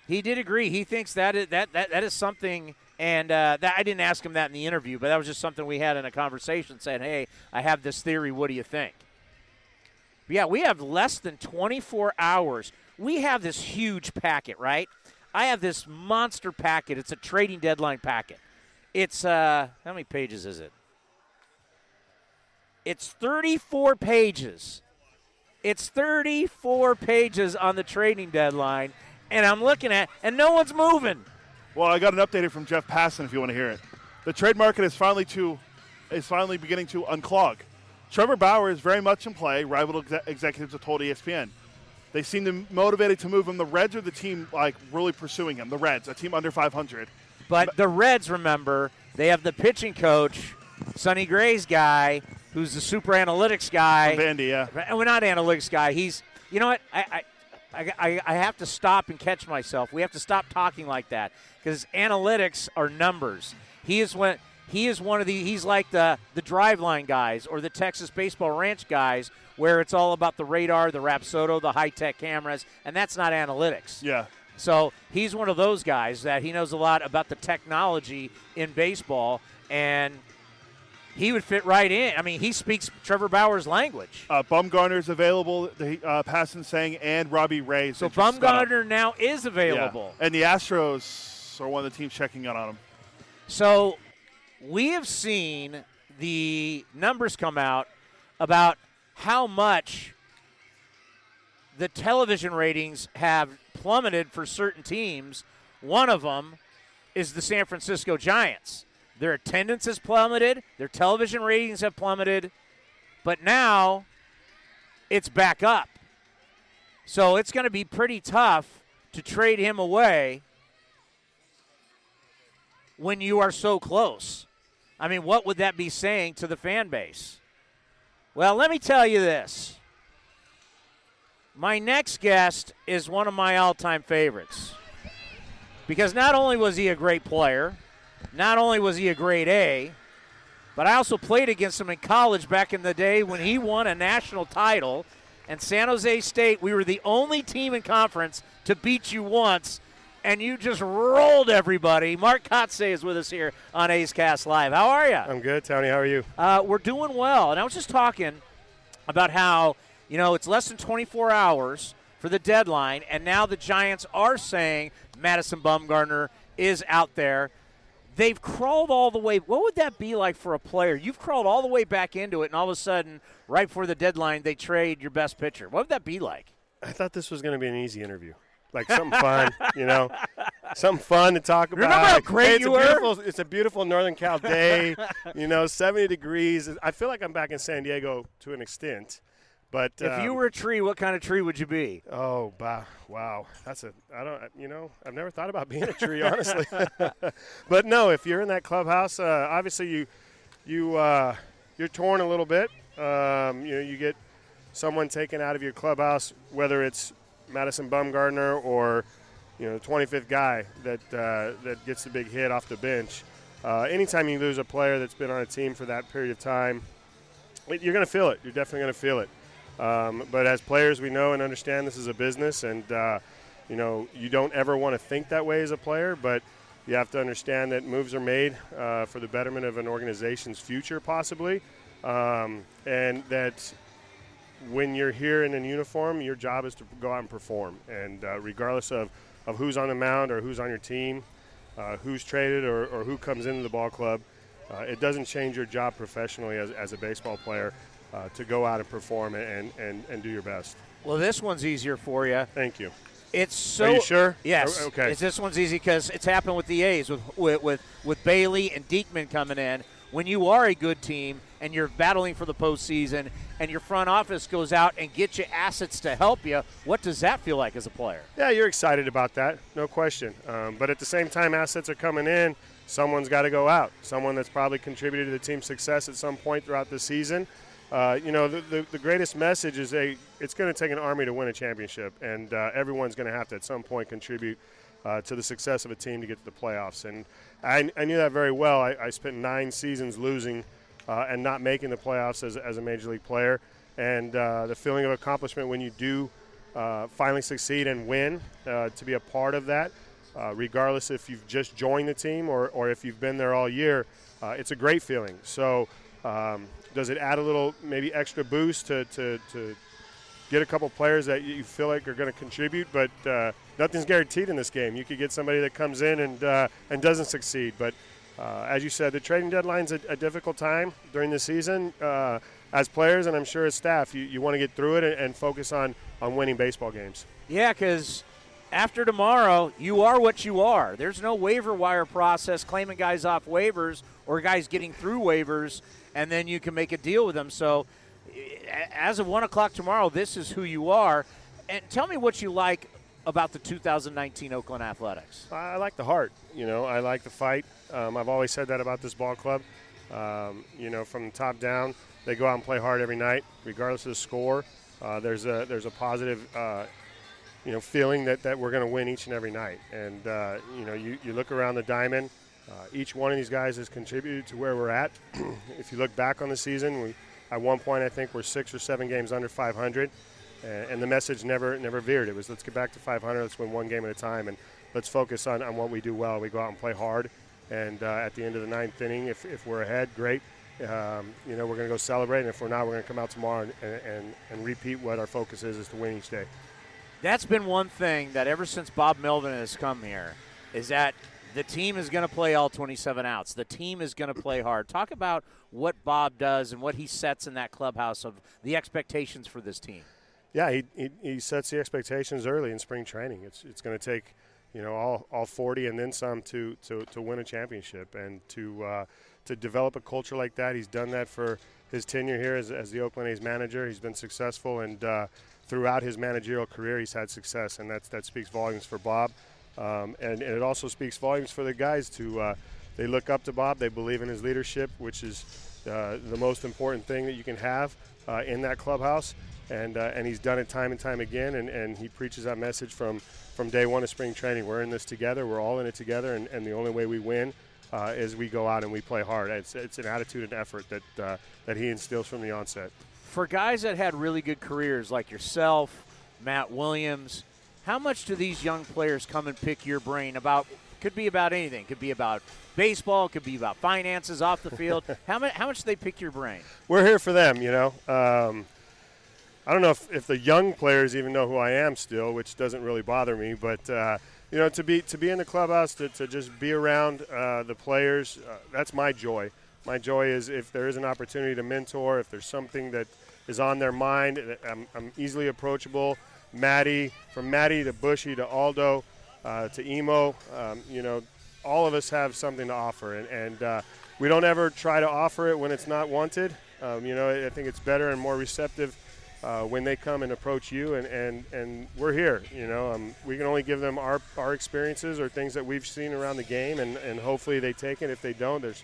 He did agree. He thinks that is, that, that that is something, and uh, that I didn't ask him that in the interview, but that was just something we had in a conversation. Saying, "Hey, I have this theory. What do you think?" But yeah, we have less than 24 hours. We have this huge packet, right? I have this monster packet. It's a trading deadline packet. It's uh, how many pages is it? It's 34 pages. It's 34 pages on the trading deadline, and I'm looking at, and no one's moving. Well, I got an update from Jeff Passan if you want to hear it. The trade market is finally to is finally beginning to unclog. Trevor Bauer is very much in play. Rival exe- executives have told ESPN. They seem to motivated to move him. The Reds are the team like really pursuing him. The Reds, a team under 500. But the Reds, remember, they have the pitching coach, Sonny Gray's guy, who's the super analytics guy. From Vandy, yeah. And we're not analytics guy. He's, you know what? I, I, I, I have to stop and catch myself. We have to stop talking like that because analytics are numbers. He is one. He is one of the. He's like the the driveline guys or the Texas Baseball Ranch guys, where it's all about the radar, the Rapsodo, the high tech cameras, and that's not analytics. Yeah. So he's one of those guys that he knows a lot about the technology in baseball, and he would fit right in. I mean, he speaks Trevor Bauer's language. Uh, Bumgarner's available. The uh, Passan saying and Robbie Ray. So Bumgarner now is available. And the Astros are one of the teams checking in on him. So we have seen the numbers come out about how much the television ratings have plummeted for certain teams. One of them is the San Francisco Giants. Their attendance has plummeted, their television ratings have plummeted, but now it's back up. So it's going to be pretty tough to trade him away when you are so close. I mean, what would that be saying to the fan base? Well, let me tell you this. My next guest is one of my all time favorites. Because not only was he a great player, not only was he a great A, but I also played against him in college back in the day when he won a national title. And San Jose State, we were the only team in conference to beat you once, and you just rolled everybody. Mark Kotsay is with us here on A's Cast Live. How are you? I'm good, Tony. How are you? Uh, we're doing well. And I was just talking about how, you know, it's less than 24 hours for the deadline, and now the Giants are saying Madison Bumgarner is out there. They've crawled all the way. What would that be like for a player? You've crawled all the way back into it, and all of a sudden, right before the deadline, they trade your best pitcher. What would that be like? I thought this was going to be an easy interview. Like something fun, you know, something fun to talk about. Remember how great Hey, it's you a were? Beautiful, it's a beautiful Northern Cal day, you know, 70 degrees. I feel like I'm back in San Diego to an extent. But If you um, were a tree, what kind of tree would you be? Oh, bah, wow. That's a, I don't, you know, I've never thought about being a tree, honestly. but no, if you're in that clubhouse, uh, obviously you, you, uh, you're torn a little bit. Um, you know, you get someone taken out of your clubhouse, whether it's Madison Bumgarner or, you know, the 25th guy that, uh, that gets the big hit off the bench. Uh, anytime you lose a player that's been on a team for that period of time, you're going to feel it. You're definitely going to feel it. Um, but as players, we know and understand this is a business, and uh, you know you don't ever want to think that way as a player. But you have to understand that moves are made uh, for the betterment of an organization's future, possibly, um, and that when you're here in a uniform, your job is to go out and perform. And uh, regardless of, of who's on the mound or who's on your team, uh, who's traded or, or who comes into the ball club, uh, it doesn't change your job professionally as, as a baseball player uh, to go out and perform and, and, and do your best. Well, this one's easier for you. Thank you. It's so. Are you sure? Yes. Okay. It's, this one's easy because it's happened with the A's with, with with with Bailey and Diekman coming in. When you are a good team and you're battling for the postseason and your front office goes out and gets you assets to help you, what does that feel like as a player? Yeah, you're excited about that, no question. Um, but at the same time, assets are coming in. Someone's got to go out. Someone that's probably contributed to the team's success at some point throughout the season. Uh, you know, the, the, the, greatest message is a, it's going to take an army to win a championship, and uh, everyone's going to have to at some point contribute uh, to the success of a team to get to the playoffs. And I, I knew that very well. I, I spent nine seasons losing uh, and not making the playoffs as, as a major league player. And uh, the feeling of accomplishment when you do uh, finally succeed and win, to be a part of that, regardless if you've just joined the team or, or if you've been there all year, it's a great feeling. So, um, does it add a little maybe extra boost to, to, to get a couple players that you feel like are going to contribute? But uh, nothing's guaranteed in this game. You could get somebody that comes in and uh, and doesn't succeed. But uh, as you said, the trading deadline's a, a difficult time during the season. Uh, as players, and I'm sure as staff, you, you want to get through it and, and focus on, on winning baseball games. Yeah, because after tomorrow, you are what you are. There's no waiver wire process claiming guys off waivers or guys getting through waivers and then you can make a deal with them. So, as of one o'clock tomorrow, this is who you are. And tell me what you like about the 2019 Oakland Athletics. I like the heart. You know, I like the fight. Um, I've always said that about this ball club. Um, you know, from the top down, they go out and play hard every night, regardless of the score. Uh, there's a there's a positive, uh, you know, feeling that, that we're going to win each and every night. And uh, you know, you, you look around the diamond. Uh, each one of these guys has contributed to where we're at. if you look back on the season, we at one point I think we're six or seven games under 500, and, the message never never veered. It was let's get back to 500, let's win one game at a time, and let's focus on, on what we do well. We go out and play hard, and uh, at the end of the ninth inning, if, if we're ahead, great. Um, you know, we're going to go celebrate, and if we're not, we're going to come out tomorrow and, and, and repeat what our focus is, is to win each day. That's been one thing that ever since Bob Melvin has come here, is that the team is going to play all 27 outs. The team is going to play hard. Talk about what Bob does and what he sets in that clubhouse of the expectations for this team. Yeah, he, he, he sets the expectations early in spring training. It's it's going to take you know all, all 40 and then some to, to, to win a championship and to uh, to develop a culture like that. He's done that for his tenure here as, as the Oakland A's manager. He's been successful and uh, throughout his managerial career, he's had success, and that's that speaks volumes for Bob. Um, and, and, it also speaks volumes for the guys to uh, they look up to Bob. They believe in his leadership, which is uh, the most important thing that you can have uh, in that clubhouse. And, uh, and he's done it time and time again. And, and he preaches that message from, from day one of spring training. We're in this together. We're all in it together. And, and the only way we win uh, is we go out and we play hard. It's, it's an attitude and effort that, uh, that he instills from the onset. For guys that had really good careers like yourself, Matt Williams, how much do these young players come and pick your brain about? Could be about anything. Could be about baseball. Could be about finances off the field. how much? How much do they pick your brain? We're here for them. You know. Um, I don't know if, if the young players even know who I am still, which doesn't really bother me. But uh, you know, to be to be in the clubhouse, to, to just be around uh, the players, uh, that's my joy. My joy is if there is an opportunity to mentor, if there's something that is on their mind, I'm, I'm easily approachable. Maddie, from Maddie to Bushy to Aldo uh, to Emo, um, you know, all of us have something to offer, and, and uh, we don't ever try to offer it when it's not wanted. Um, you know, I think it's better and more receptive uh, when they come and approach you, and, and, and we're here. You know, um, we can only give them our, our experiences or things that we've seen around the game, and, and hopefully they take it. If they don't, there's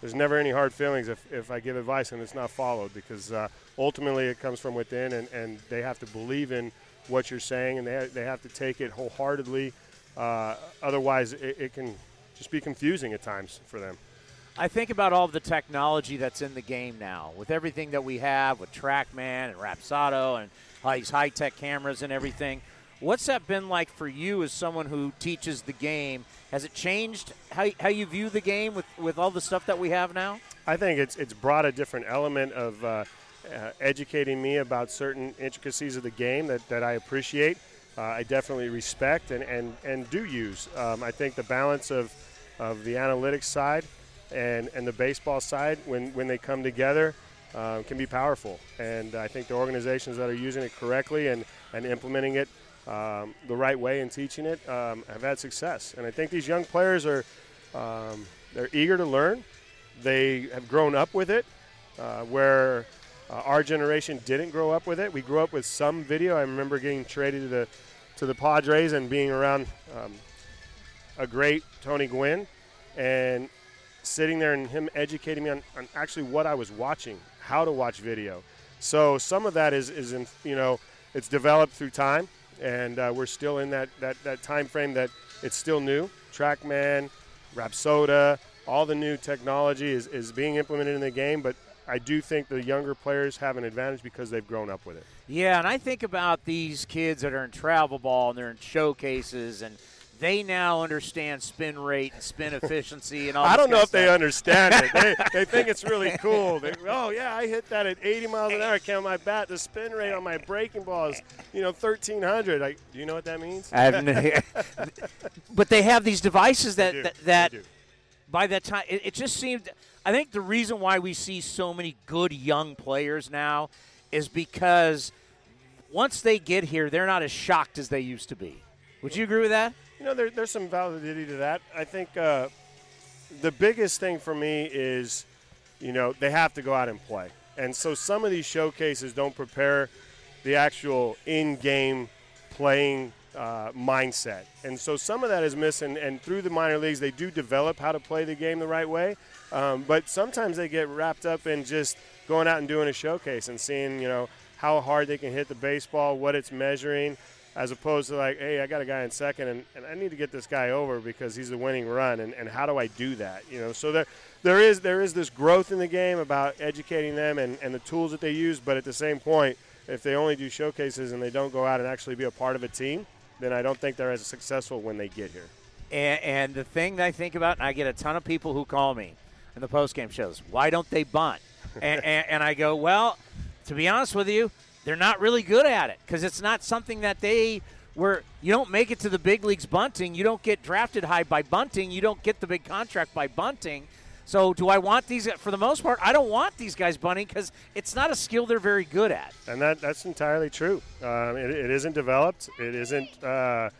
there's never any hard feelings if, if I give advice and it's not followed because uh, ultimately it comes from within, and, and they have to believe in – what you're saying, and they, they have to take it wholeheartedly. Uh, otherwise, it, it, can just be confusing at times for them. I think about all the technology that's in the game now, with everything that we have with TrackMan and Rapsodo and all these high tech cameras and everything. What's that been like for you as someone who teaches the game? Has it changed how, how you view the game with, with all the stuff that we have now? I think it's it's brought a different element of uh, uh, educating me about certain intricacies of the game that, that I appreciate. Uh, I definitely respect and, and, and do use. Um, I think the balance of, of the analytics side and, and the baseball side, when, when they come together, uh, can be powerful. And I think the organizations that are using it correctly and, and implementing it um, the right way and teaching it um, have had success. And I think these young players are um, they're eager to learn they have grown up with it, uh, where uh, our generation didn't grow up with it. We grew up with some video. I remember getting traded to the to the Padres and being around um, a great Tony Gwynn and sitting there and him educating me on, on actually what I was watching, how to watch video. So some of that is, is in, you know, it's developed through time, and uh, we're still in that, that, that time frame that it's still new. TrackMan, Rapsodo, all the new technology is, is being implemented in the game, but I do think the younger players have an advantage because they've grown up with it. Yeah, and I think about these kids that are in travel ball and they're in showcases and they now understand spin rate and spin efficiency and all. I don't know if stuff. they understand it. They, they think it's really cool. They, oh yeah, I hit that at 80 miles an hour. I count my bat. The spin rate on my breaking ball is, you know, 1300. I, do you know what that means? I have no, but they have these devices that that, that by that time it, it just seemed. I think the reason why we see so many good young players now is because once they get here, they're not as shocked as they used to be. Would you agree with that? You know, there, there's some validity to that. I think uh, the biggest thing for me is, you know, they have to go out and play. And so some of these showcases don't prepare the actual in game playing uh, mindset. And so some of that is missing. And through the minor leagues, they do develop how to play the game the right way. Um, but sometimes they get wrapped up in just going out and doing a showcase and seeing, you know, how hard they can hit the baseball, what it's measuring, as opposed to like, hey, I got a guy in second and, and I need to get this guy over because he's the winning run and, and how do I do that? You know, so there there is there is this growth in the game about educating them and, and the tools that they use, but at the same point, if they only do showcases and they don't go out and actually be a part of a team, then I don't think they're as successful when they get here. And, and the thing that I think about, and I get a ton of people who call me in the postgame shows, why don't they bunt? and, and, and I go, well, to be honest with you, they're not really good at it because it's not something that they were. You don't make it to the big leagues bunting. You don't get drafted high by bunting. You don't get the big contract by bunting. So, do I want these? For the most part, I don't want these guys bunting because it's not a skill they're very good at. And that, that's entirely true. Um, it, it isn't developed. It isn't uh,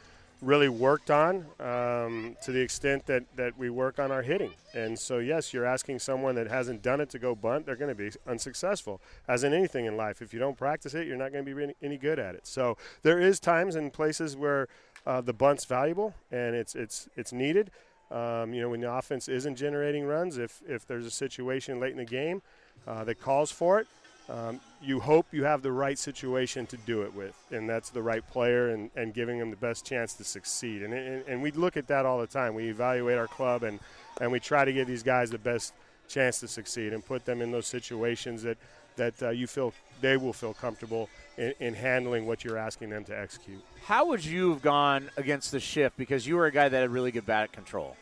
really worked on um, to the extent that, that we work on our hitting. And so, yes, you're asking someone that hasn't done it to go bunt, they're going to be unsuccessful. As in anything in life, if you don't practice it, you're not going to be any good at it. So, there is times and places where uh, the bunt's valuable and it's, it's, it's needed. Um, you know, when the offense isn't generating runs, if, if there's a situation late in the game uh, that calls for it, um, you hope you have the right situation to do it with, and that's the right player and, and giving them the best chance to succeed. And, and, and we look at that all the time. We evaluate our club and, and we try to give these guys the best chance to succeed and put them in those situations that, that uh, you feel they will feel comfortable in, in handling what you're asking them to execute. How would you have gone against the shift because you were a guy that had really good bat control?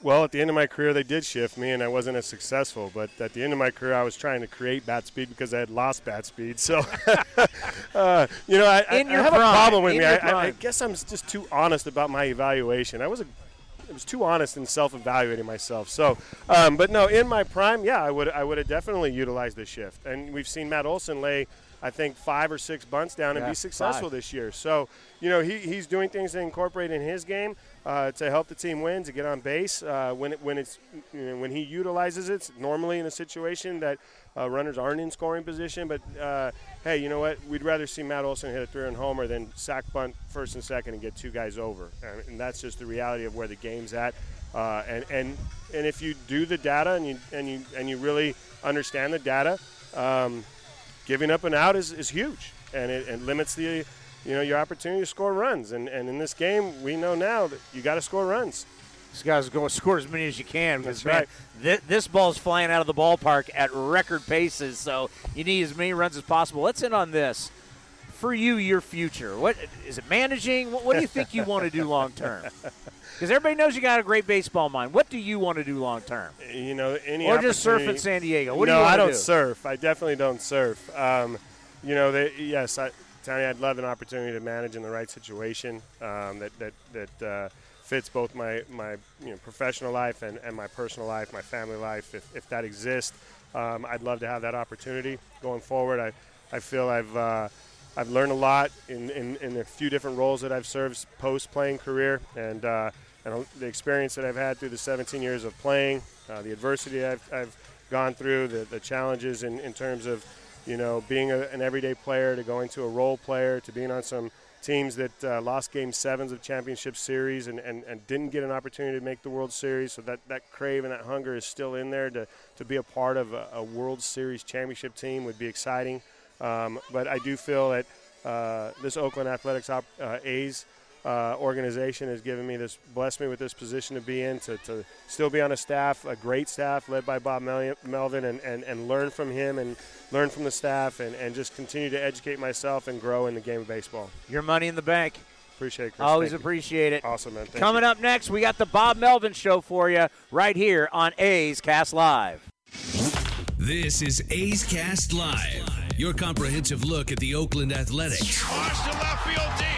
Well, at the end of my career, they did shift me, and I wasn't as successful. But at the end of my career, I was trying to create bat speed because I had lost bat speed. So, uh, you know, I, I, I have a problem with me. I, I, I guess I'm just too honest about my evaluation. I was a I was too honest in self-evaluating myself. So, um, but no, in my prime, yeah, I would I would have definitely utilized the shift. And we've seen Matt Olson lay, I think, five or six bunts down and be successful five. this year. So, you know, he, he's doing things to incorporate in his game uh, to help the team win, to get on base. Uh, when it, when it's you know, when he utilizes it, normally in a situation that uh, runners aren't in scoring position. But uh, hey, you know what? We'd rather see Matt Olson hit a three-run homer than sack bunt first and second and get two guys over. And, that's just the reality of where the game's at. Uh, and and and if you do the data and you and you and you really understand the data, um, giving up an out is, is huge, and it, it limits the you know your opportunity to score runs. And and in this game, we know now that you got to score runs. These guys go score as many as you can. Because, That's man, right. thi- this ball's flying out of the ballpark at record paces, so you need as many runs as possible. Let's end on this. For you, your future. What is it? Managing? What, what do you think you want to do long term? Because everybody knows you got a great baseball mind. What do you want to do long term? You know, any Or just surf in San Diego? What do no, you I don't do? surf. I definitely don't surf. Um, you know, they, yes, I, Tony, I'd love an opportunity to manage in the right situation um, that that that uh, fits both my my you know, professional life and, and my personal life, my family life. If, if that exists, um, I'd love to have that opportunity going forward. I, I feel I've uh, I've learned a lot in, in, in a few different roles that I've served post playing career, and uh, and the experience that I've had through the 17 years of playing, uh, the adversity I've, I've gone through, the, the challenges in, in terms of, you know, being a, an everyday player to going to a role player to being on some teams that uh, lost game sevens of championship series and, and, and didn't get an opportunity to make the World Series. So that, that crave and that hunger is still in there to, to be a part of a, a World Series championship team would be exciting. Um, but I do feel that uh, this Oakland Athletics op, uh, A's uh, organization has given me this, blessed me with this position to be in, to, to still be on a staff, a great staff led by Bob Melvin, and, and, and learn from him and learn from the staff and, and just continue to educate myself and grow in the game of baseball. Your money in the bank. Appreciate it, Chris. Always Thank appreciate you. it. Awesome, man. Thank Coming you. up next, we got the Bob Melvin Show for you right here on A's Cast Live. This is A's Cast Live, your comprehensive look at the Oakland Athletics. Launch to left field deep.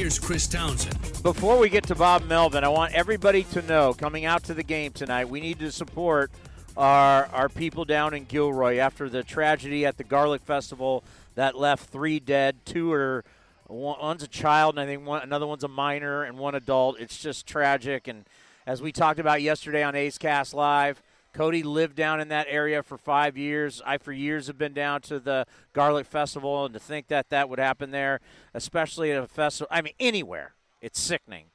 Here's Chris Townsend. Before we get to Bob Melvin, I want everybody to know coming out to the game tonight, we need to support our our people down in Gilroy after the tragedy at the Garlic Festival that left three dead, two are one's a child, and I think one, another one's a minor and one adult. It's just tragic. And as we talked about yesterday on A's Cast Live, Cody lived down in that area for five years. I, for years, have been down to the Garlic Festival, and to think that that would happen there, especially at a festival, I mean, anywhere, it's sickening.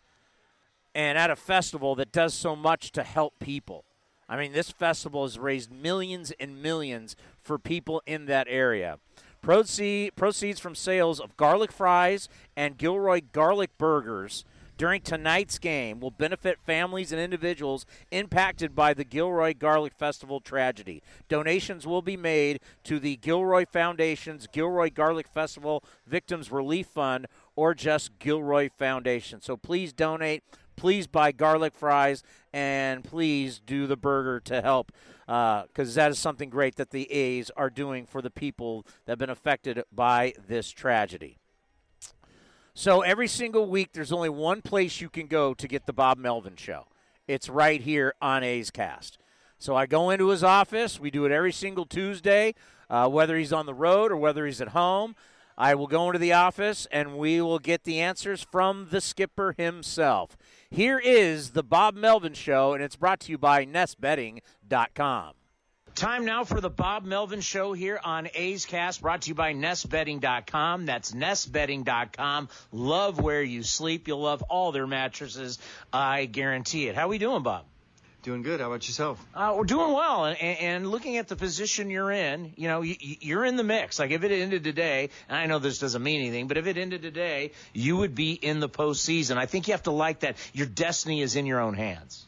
And at a festival that does so much to help people. I mean, this festival has raised millions and millions for people in that area. Proceed, proceeds from sales of garlic fries and Gilroy garlic burgers during tonight's game will benefit families and individuals impacted by the Gilroy Garlic Festival tragedy. Donations will be made to the Gilroy Foundation's Gilroy Garlic Festival Victims Relief Fund or just Gilroy Foundation. So please donate. Please buy garlic fries and please do the burger to help uh, because that is something great that the A's are doing for the people that have been affected by this tragedy. So every single week, there's only one place you can go to get the Bob Melvin Show. It's right here on A's Cast. So I go into his office. We do it every single Tuesday, uh, whether he's on the road or whether he's at home. I will go into the office and we will get the answers from the skipper himself. Here is the Bob Melvin Show, and it's brought to you by NestBedding.com. Time now for the Bob Melvin Show here on A's Cast, brought to you by NestBedding.com. That's NestBedding.com. Love where you sleep. You'll love all their mattresses. I guarantee it. How are we doing, Bob? Doing good. How about yourself? Uh, we're doing well, and, and looking at the position you're in, you know, you, you're in the mix. Like if it ended today, and I know this doesn't mean anything, but if it ended today, you would be in the postseason. I think you have to like that. Your destiny is in your own hands.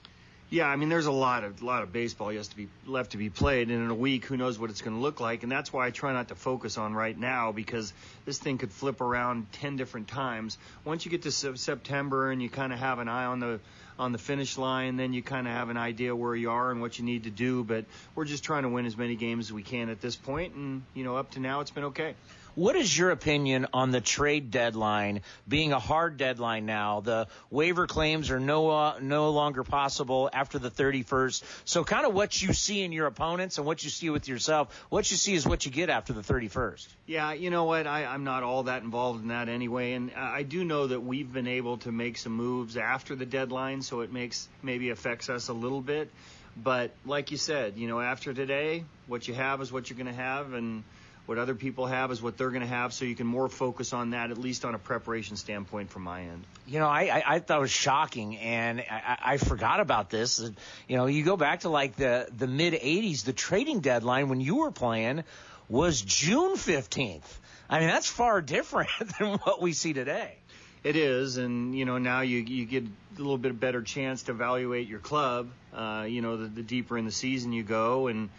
Yeah, I mean, there's a lot of a lot of baseball has to be left to be played, and in a week, who knows what it's going to look like, and that's why I try not to focus on right now because this thing could flip around ten different times. Once you get to September and you kind of have an eye on the on the finish line, then you kind of have an idea where you are and what you need to do. But we're just trying to win as many games as we can at this point, and you know, up to now, it's been okay. What is your opinion on the trade deadline being a hard deadline now? The waiver claims are no uh, no longer possible after the 31st. So, kind of what you see in your opponents and what you see with yourself, what you see is what you get after the 31st. Yeah, you know what? I, I'm not all that involved in that anyway, and I do know that we've been able to make some moves after the deadline, so it makes maybe affects us a little bit. But like you said, you know, after today, what you have is what you're going to have, and what other people have is what they're going to have, so you can more focus on that, at least on a preparation standpoint from my end. You know, I, I, I thought it was shocking, and I, I forgot about this. You know, you go back to like the, the mid 80s, the trading deadline when you were playing was June 15th. I mean, that's far different than what we see today. It is, and you know now you you get a little bit better chance to evaluate your club. Uh, you know, the, the deeper in the season you go, and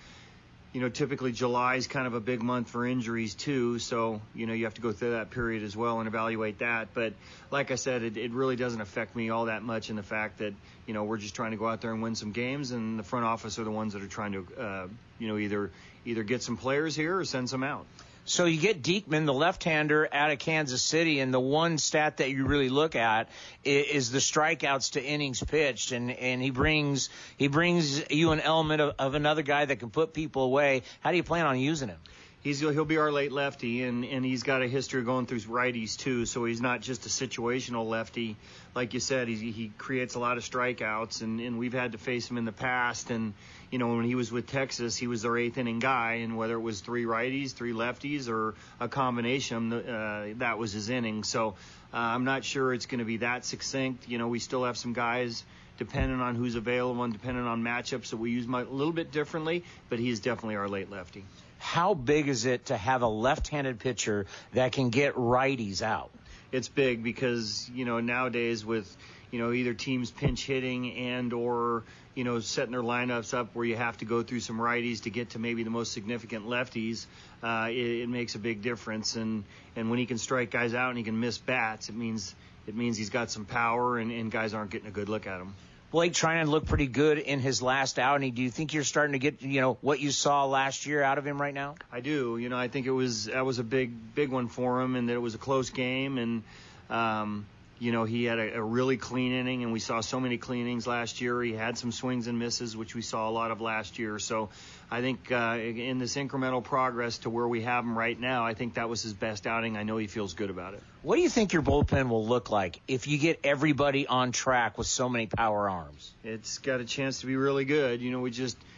you know, typically July is kind of a big month for injuries too. So, you know, you have to go through that period as well and evaluate that. But like I said, it, it really doesn't affect me all that much in the fact that, you know, we're just trying to go out there and win some games and the front office are the ones that are trying to, uh, you know, either, either get some players here or send some out. So you get Diekman, the left-hander out of Kansas City, and the one stat that you really look at is, the strikeouts to innings pitched, and and he brings he brings you an element of, of another guy that can put people away. How do you plan on using him? he's he'll be our late lefty, and and he's got a history of going through righties too. So he's not just a situational lefty, like you said. He he creates a lot of strikeouts, and and we've had to face him in the past. And you know when he was with Texas, he was their eighth inning guy, and whether it was three righties, three lefties, or a combination, uh, that was his inning. So uh, I'm not sure it's going to be that succinct. You know, we still have some guys depending on who's available and depending on matchups that we use a little bit differently, but he's definitely our late lefty how big is it to have a left-handed pitcher that can get righties out? It's big because you know nowadays with you know either teams pinch hitting and or you know setting their lineups up where you have to go through some righties to get to maybe the most significant lefties, uh, it, it makes a big difference. And and when he can strike guys out and he can miss bats, it means it means he's got some power and, and guys aren't getting a good look at him. Blake Treinen look pretty good in his last outing. Do you think you're starting to get, you know, what you saw last year out of him right now? I do. You know, I think it was that was a big, big one for him, and that it was a close game, and um, you know, he had a, a, really clean inning, and we saw so many clean innings last year. He had some swings and misses, which we saw a lot of last year. So I think uh, in this incremental progress to where we have him right now, I think that was his best outing. I know he feels good about it. What do you think your bullpen will look like if you get everybody on track with so many power arms? It's got a chance to be really good. You know, we just –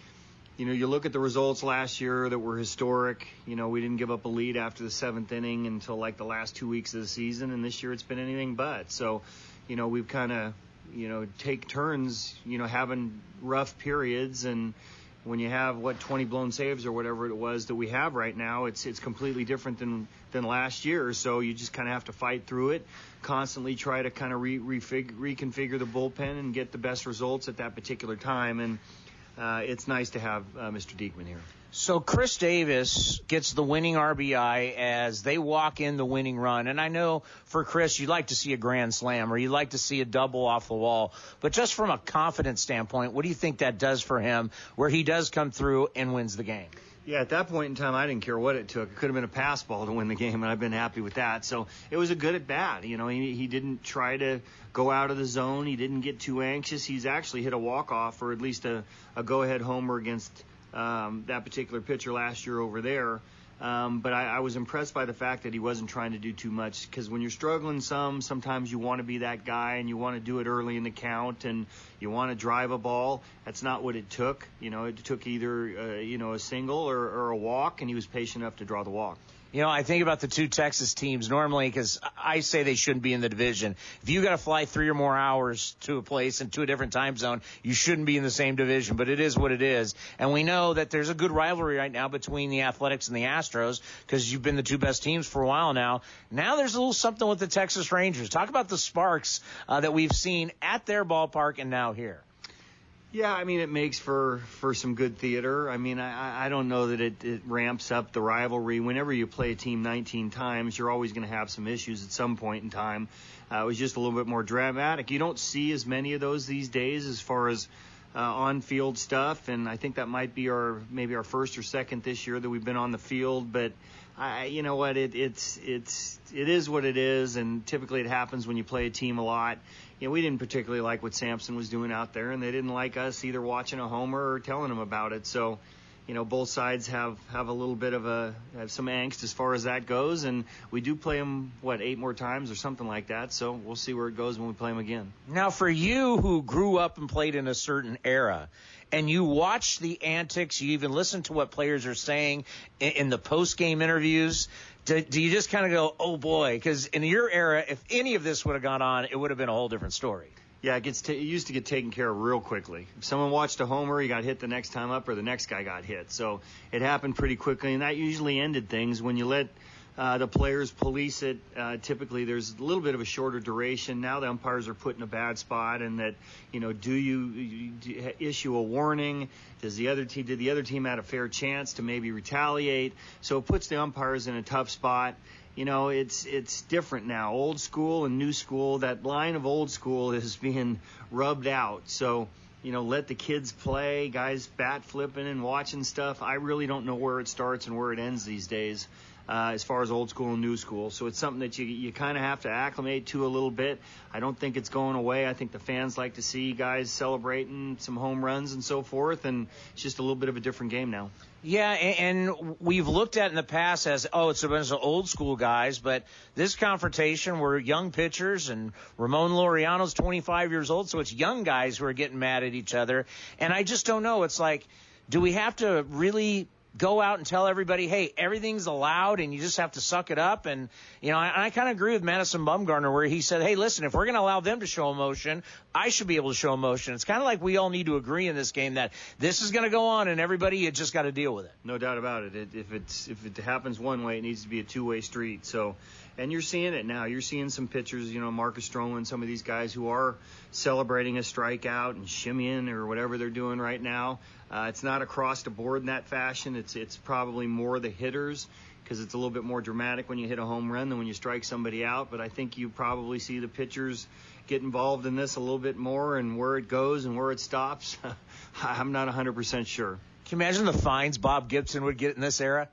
you know, you look at the results last year that were historic. You know, we didn't give up a lead after the seventh inning until like the last two weeks of the season, and this year it's been anything but. So, you know, we've kind of, you know, take turns, you know, having rough periods, and when you have what 20 blown saves or whatever it was that we have right now, it's it's completely different than than last year. So you just kind of have to fight through it, constantly try to kind of re- reconfigure the bullpen and get the best results at that particular time, and uh, it's nice to have uh, Mr. Diekman here. So Chris Davis gets the winning RBI as they walk in the winning run. And I know for Chris, you'd like to see a grand slam or you'd like to see a double off the wall. But just from a confidence standpoint, what do you think that does for him where he does come through and wins the game? Yeah, at that point in time, I didn't care what it took. It could have been a pass ball to win the game, and I've been happy with that. So it was a good at bat. You know, he, he didn't try to go out of the zone. He didn't get too anxious. He's actually hit a walk off or at least a, a go ahead homer against um, that particular pitcher last year over there. Um, but I, I was impressed by the fact that he wasn't trying to do too much because when you're struggling some, sometimes you want to be that guy and you want to do it early in the count and you want to drive a ball. That's not what it took. You know, it took either uh, you know a single or, or a walk, and he was patient enough to draw the walk. You know, I think about the two Texas teams normally because I say they shouldn't be in the division. If you got to fly three or more hours to a place and to a different time zone, you shouldn't be in the same division. But it is what it is, and we know that there's a good rivalry right now between the Athletics and the Astros because you've been the two best teams for a while now. Now there's a little something with the Texas Rangers. Talk about the sparks uh, that we've seen at their ballpark and now here. Yeah, I mean it makes for for some good theater. I mean I I don't know that it, it ramps up the rivalry. Whenever you play a team 19 times, you're always going to have some issues at some point in time. Uh, it was just a little bit more dramatic. You don't see as many of those these days as far as uh, on-field stuff, and I think that might be our maybe our first or second this year that we've been on the field. But I, you know what, it, it's it's it is what it is, and typically it happens when you play a team a lot you know, we didn't particularly like what Sampson was doing out there, and they didn't like us either watching a homer or telling them about it. So, you know, both sides have have a little bit of a have some angst as far as that goes, and we do play them what eight more times or something like that. So we'll see where it goes when we play them again. Now, for you who grew up and played in a certain era, and you watch the antics, you even listen to what players are saying in, in the post game interviews do, do you just kind of go, oh boy? Because in your era, if any of this would have gone on, it would have been a whole different story. Yeah, it gets t- it used to get taken care of real quickly. If someone watched a homer, he got hit the next time up, or the next guy got hit. So it happened pretty quickly, and that usually ended things when you let Uh, the players police it. Uh, typically, there's a little bit of a shorter duration. Now the umpires are put in a bad spot, and that you know, do you, you issue a warning? Does the other team did the other team have a fair chance to maybe retaliate? So it puts the umpires in a tough spot. You know, it's it's different now. Old school and new school. That line of old school is being rubbed out. So you know, let the kids play, guys bat flipping and watching stuff. I really don't know where it starts and where it ends these days uh, as far as old school and new school. So it's something that you you kind of have to acclimate to a little bit. I don't think it's going away. I think the fans like to see guys celebrating some home runs and so forth, and it's just a little bit of a different game now. Yeah, and we've looked at in the past as, oh, it's a bunch of old school guys, but this confrontation were young pitchers, and Ramon Laureano's 25 years old, so it's young guys who are getting mad at each other. And I just don't know. It's like, do we have to really go out and tell everybody, hey, everything's allowed and you just have to suck it up. And, you know, I, I kind of agree with Madison Bumgarner where he said, hey, listen, if we're going to allow them to show emotion, I should be able to show emotion. It's kind of like we all need to agree in this game that this is going to go on and everybody, you just got to deal with it. No doubt about it. it. If it's, if it happens one way, it needs to be a two way street. So, and you're seeing it now. You're seeing some pitchers, you know, Marcus Stroman, some of these guys who are celebrating a strikeout and shimmying or whatever they're doing right now. Uh, it's not across the board in that fashion. It's it's probably more the hitters because it's a little bit more dramatic when you hit a home run than when you strike somebody out. But I think you probably see the pitchers get involved in this a little bit more and where it goes and where it stops. I'm not 100% sure. Can you imagine the fines Bob Gibson would get in this era?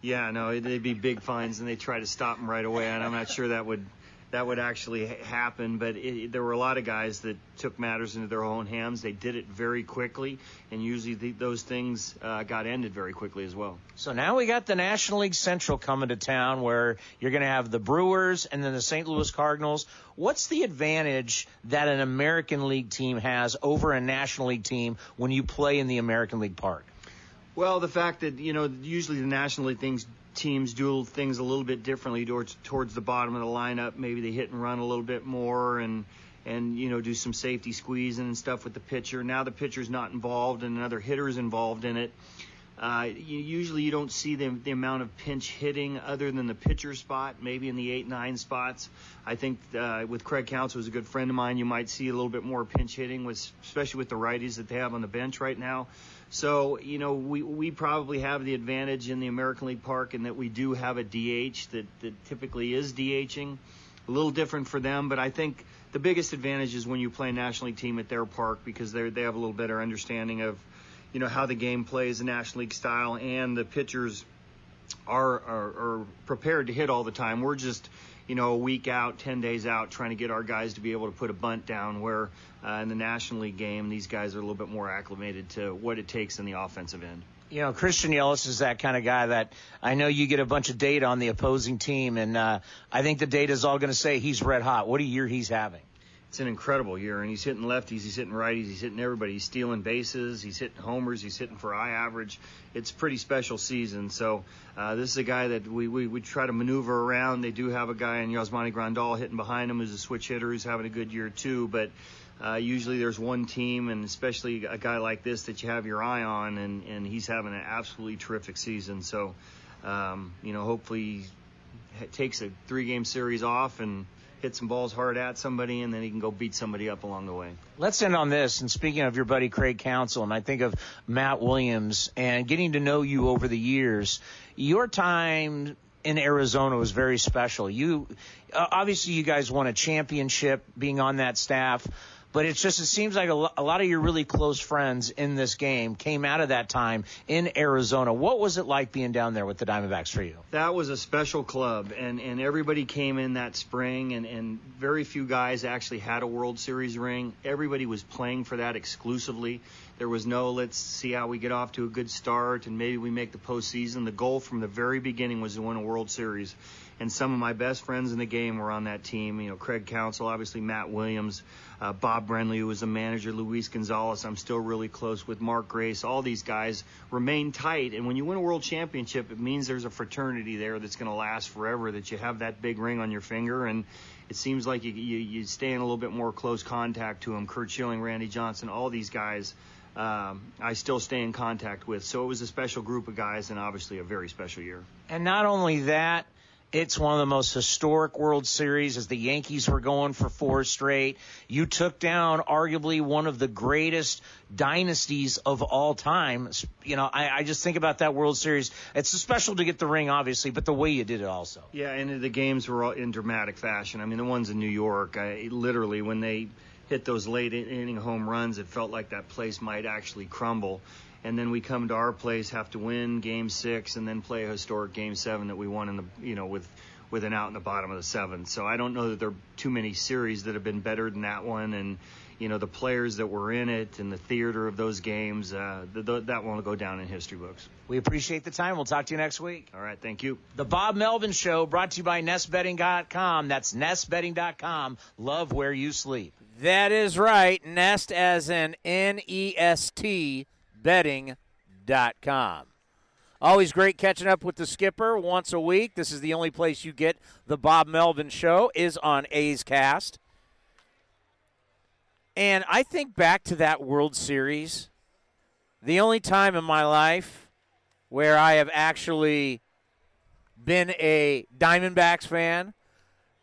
Yeah, no, they'd be big fines, and they try to stop him right away, and I'm not sure that would that would actually happen. But it, there were a lot of guys that took matters into their own hands. They did it very quickly, and usually the, those things uh, got ended very quickly as well. So now we got the National League Central coming to town, where you're going to have the Brewers and then the St. Louis Cardinals. What's the advantage that an American League team has over a National League team when you play in the American League Park? Well, the fact that you know usually the National League things teams do things a little bit differently towards towards the bottom of the lineup. Maybe they hit and run a little bit more and and you know do some safety squeezing and stuff with the pitcher. Now the pitcher's not involved and another hitter's involved in it. Uh, you, usually you don't see the, the amount of pinch hitting other than the pitcher spot, maybe in the eight nine spots. I think uh, with Craig Counsell, who's a good friend of mine, you might see a little bit more pinch hitting, with, especially with the righties that they have on the bench right now. So, you know, we, we probably have the advantage in the American League Park in that we do have a DH that, that typically is DHing. A little different for them, but I think the biggest advantage is when you play a National League team at their park because they they have a little better understanding of, you know, how the game plays the National League style, and the pitchers are, are, are prepared to hit all the time. We're just you know, a week out, 10 days out, trying to get our guys to be able to put a bunt down. Where uh, in the National League game, these guys are a little bit more acclimated to what it takes in the offensive end. You know, Christian Yelich is that kind of guy that I know you get a bunch of data on the opposing team, and uh, I think the data is all going to say he's red hot. What a year he's having it's an incredible year, and he's hitting lefties, he's hitting righties, he's hitting everybody. He's stealing bases, he's hitting homers, he's hitting for high average. It's a pretty special season. So uh, this is a guy that we, we, we try to maneuver around. They do have a guy in Yasmani Grandal hitting behind him who's a switch hitter who's having a good year too. But uh, usually there's one team, and especially a guy like this that you have your eye on, and, and he's having an absolutely terrific season. So um, you know, hopefully he takes a three-game series off and hit some balls hard at somebody, and then he can go beat somebody up along the way. Let's end on this. And speaking of your buddy Craig Counsell, and I think of Matt Williams and getting to know you over the years, your time in Arizona was very special. You uh, obviously you guys won a championship being on that staff. But it's just, it seems like a, lot of your really close friends in this game came out of that time in Arizona. What was it like being down there with the Diamondbacks for you? That was a special club, and, and everybody came in that spring, and, and very few guys actually had a World Series ring. Everybody was playing for that exclusively. There was no, let's see how we get off to a good start, and maybe we make the postseason. The goal from the very beginning was to win a World Series and some of my best friends in the game were on that team. You know, Craig Counsell, obviously Matt Williams, uh, Bob Brenly, who was the manager, Luis Gonzalez. I'm still really close with Mark Grace. All these guys remain tight, and when you win a world championship, it means there's a fraternity there that's going to last forever. That you have that big ring on your finger, and it seems like you, you, you stay in a little bit more close contact to them. Curt Schilling, Randy Johnson, all these guys. Um, I still stay in contact with. So it was a special group of guys and obviously a very special year. And not only that, It's one of the most historic World Series as the Yankees were going for four straight. You took down arguably one of the greatest dynasties of all time. You know, I, I just think about that World Series. It's special to get the ring, obviously, but the way you did it also. Yeah, and the games were all in dramatic fashion. I mean, the ones in New York, I, literally, when they hit those late inning home runs, it felt like that place might actually crumble and then we come to our place, have to win game six, and then play a historic game seven that we won in the you know with with an out in the bottom of the seventh. So I don't know that there are too many series that have been better than that one, and you know the players that were in it and the theater of those games, uh, th- th- that won't go down in history books. We appreciate the time. We'll talk to you next week. All right, thank you. The Bob Melvin Show, brought to you by NestBedding.com. That's NestBedding.com. Love where you sleep. That is right. Nest as in N E S T bedding.com. Always great catching up with the skipper once a week. This is the only place you get the Bob Melvin show is on A's Cast. And I think back to that World Series, the only time in my life where I have actually been a Diamondbacks fan,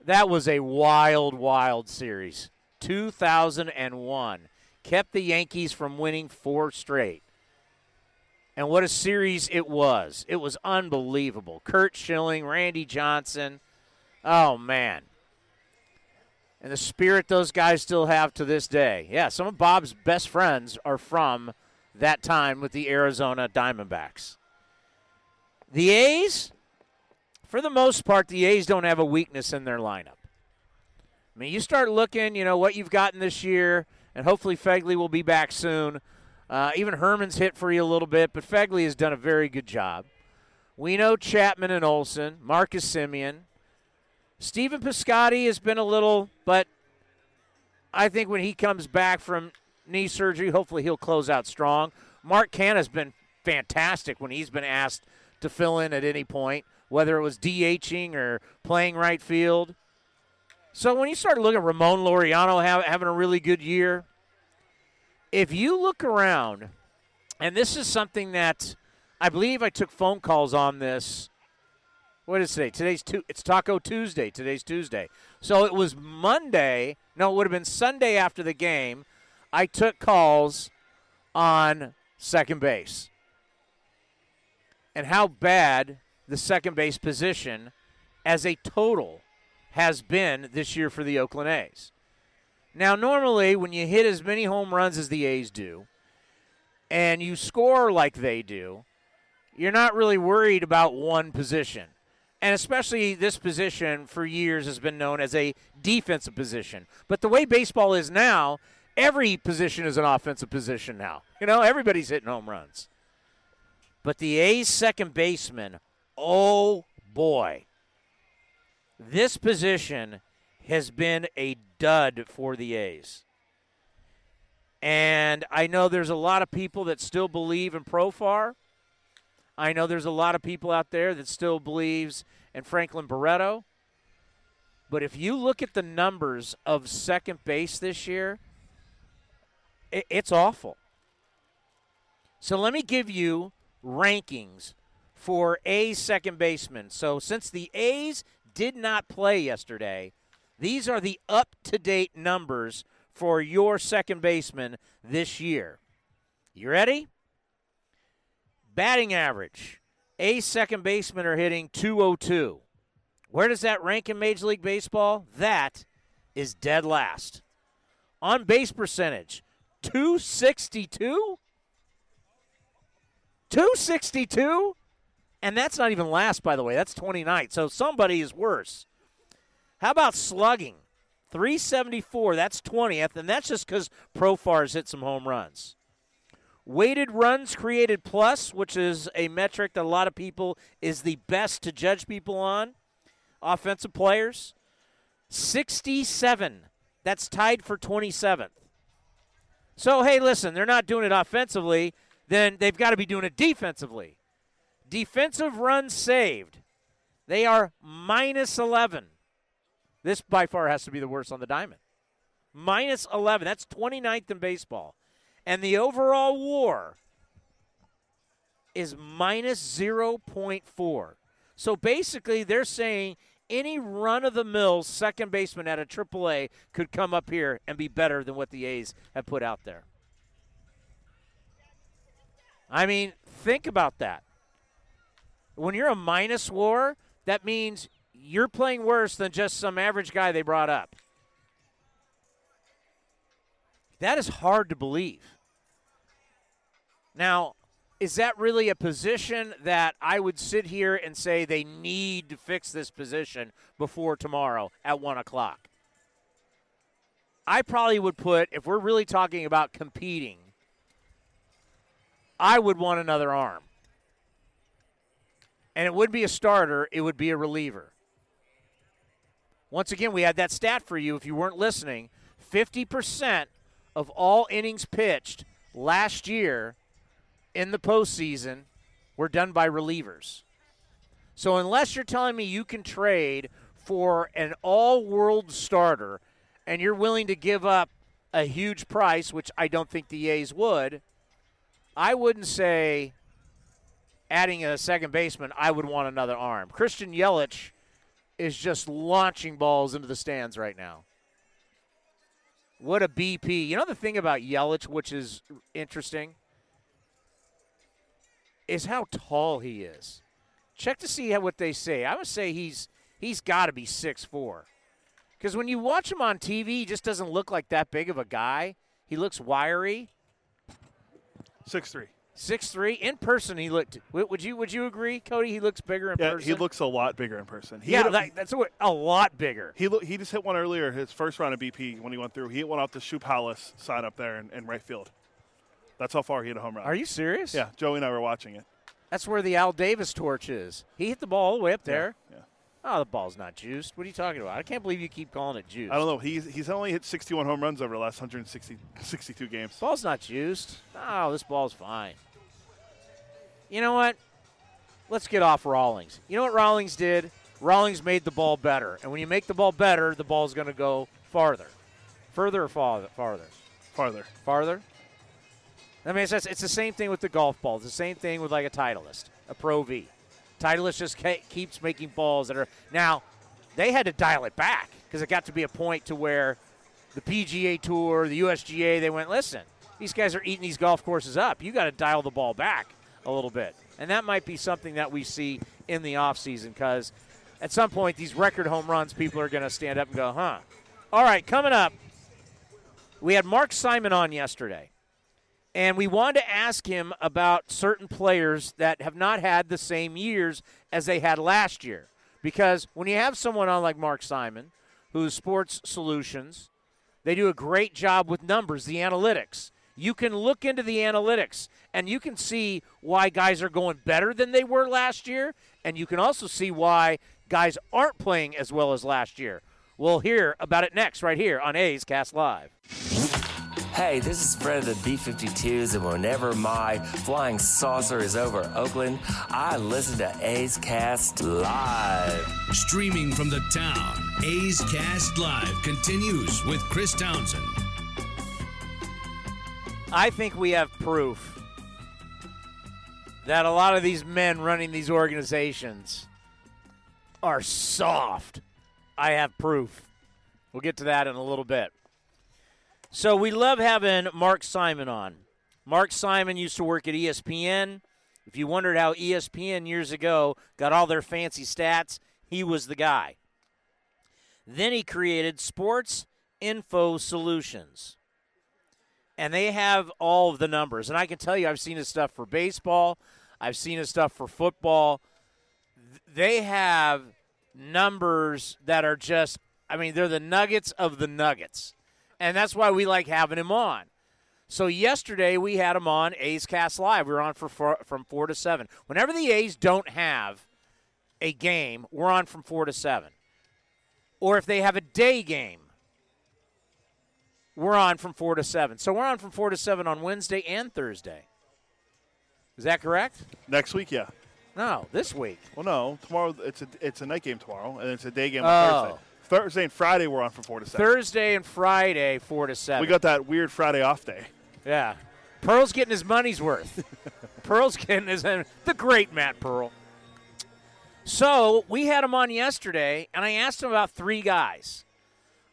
that was a wild, wild series. 2001 kept the Yankees from winning four straight. And what a series it was. It was unbelievable. Curt Schilling, Randy Johnson. Oh, man. And the spirit those guys still have to this day. Yeah, some of Bob's best friends are from that time with the Arizona Diamondbacks. The A's, for the most part, the A's don't have a weakness in their lineup. I mean, you start looking, you know, what you've gotten this year, and hopefully Phegley will be back soon. Uh, even Herrmann's hit for you a little bit, but Phegley has done a very good job. We know Chapman and Olson, Marcus Semien. Stephen Piscotty has been a little, but I think when he comes back from knee surgery, hopefully he'll close out strong. Mark Canha's been fantastic when he's been asked to fill in at any point, whether it was DHing or playing right field. So when you start looking at Ramon Laureano having a really good year, if you look around, and this is something that I believe I took phone calls on this. What is today? Today's two. It's Taco Tuesday. Today's Tuesday. So it was Monday. No, it would have been Sunday after the game. I took calls on second base and how bad the second base position as a total has been this year for the Oakland A's. Now, normally, when you hit as many home runs as the A's do, and you score like they do, you're not really worried about one position. And especially this position for years has been known as a defensive position. But the way baseball is now, every position is an offensive position now. You know, everybody's hitting home runs. But the A's second baseman, oh boy, this position has been a dud for the A's. And I know there's a lot of people that still believe in Profar. I know there's a lot of people out there that still believes in Franklin Barreto. But if you look at the numbers of second base this year, it's awful. So let me give you rankings for A's second baseman. So since the A's did not play yesterday, these are the up to date numbers for your second baseman this year. You ready? Batting average. A second baseman are hitting 202. Where does that rank in Major League Baseball? That is dead last. On base percentage, 262? 262? And that's not even last, by the way. That's 29. So somebody is worse. How about slugging? 374, that's 20th, and that's just because Profar's hit some home runs. Weighted runs created plus, which is a metric that a lot of people is the best to judge people on. Offensive players, 67. That's tied for 27th. So, hey, listen, they're not doing it offensively, then they've got to be doing it defensively. Defensive runs saved, they are minus 11. This by far has to be the worst on the diamond. Minus 11. That's 29th in baseball. And the overall war is minus 0.4. So basically, they're saying any run of the mill second baseman at a AAA could come up here and be better than what the A's have put out there. I mean, think about that. When you're a minus war, that means you're playing worse than just some average guy they brought up. That is hard to believe. Now, is that really a position that I would sit here and say they need to fix this position before tomorrow at 1 o'clock? I probably would put, if we're really talking about competing, I would want another arm. And it would be a starter, it would be a reliever. Once again, we had that stat for you if you weren't listening 50% of all innings pitched last year in the postseason were done by relievers. So unless you're telling me you can trade for an all-world starter and you're willing to give up a huge price, which I don't think the A's would, I wouldn't say adding a second baseman, I would want another arm. Christian Yelich is just launching balls into the stands right now. What a BP. You know the thing about Yelich, which is interesting? is how tall he is. Check to see what they say. I would say he's he's got to be six four, because when you watch him on TV, he just doesn't look like that big of a guy. He looks wiry. Six three. Six three. In person, he looked. Would you Would you agree, Cody? He looks bigger in yeah, person. he looks a lot bigger in person. He yeah, a, that, that's a, a lot bigger. He lo- he just hit one earlier, his first round of BP when he went through. He hit one off the Shoe Palace sign up there in, in right field. That's how far he hit a home run. Are you serious? Yeah, Joey and I were watching it. That's where the Al Davis torch is. He hit the ball all the way up there. Yeah. yeah. Oh, the ball's not juiced. What are you talking about? I can't believe you keep calling it juiced. I don't know. He's he's only hit 61 home runs over the last 162 games. Ball's not juiced. Oh, this ball's fine. You know what? Let's get off Rawlings. You know what Rawlings did? Rawlings made the ball better. And when you make the ball better, the ball's going to go farther. Further or farther? Farther. Farther. Farther? I mean, it's, just, it's the same thing with the golf ball. It's the same thing with like a Titleist, a Pro V. Titleist just keeps making balls that are now. They had to dial it back because it got to be a point to where the PGA Tour, the USGA, they went, listen, these guys are eating these golf courses up. You got to dial the ball back a little bit, and that might be something that we see in the offseason because at some point these record home runs, people are going to stand up and go, huh. All right, coming up, we had Mark Simon on yesterday. And we wanted to ask him about certain players that have not had the same years as they had last year. Because when you have someone on like Mark Simon, who's Sports Solutions, they do a great job with numbers, the analytics. You can look into the analytics and you can see why guys are going better than they were last year. And you can also see why guys aren't playing as well as last year. We'll hear about it next, right here on A's Cast Live. Hey, this is Fred of the B 52s, and whenever my flying saucer is over Oakland, I listen to A's Cast Live. Streaming from the town, A's Cast Live continues with Chris Townsend. I think we have proof that a lot of these men running these organizations are soft. I have proof. We'll get to that in a little bit. So we love having Mark Simon on. Mark Simon used to work at ESPN. If you wondered how ESPN years ago got all their fancy stats, he was the guy. Then he created Sports Info Solutions. And they have all of the numbers. And I can tell you, I've seen his stuff for baseball, I've seen his stuff for football. They have numbers that are just, I mean, they're the nuggets of the nuggets and that's why we like having him on. So yesterday we had him on A's Cast Live. We were on for four, from four to seven. Whenever the A's don't have a game, we're on from four to seven. Or if they have a day game, we're on from four to seven. So we're on from four to seven on Wednesday and Thursday. Is that correct? Next week, yeah. No, this week. Well, no. Tomorrow it's a it's a night game tomorrow, and it's a day game on oh. Thursday. Thursday and Friday we're on from four to seven. Thursday and Friday four to seven. We got that weird Friday off day. Yeah, Pearl's getting his money's worth. Pearl's getting his the great Matt Pearl. So we had him on yesterday, and I asked him about three guys.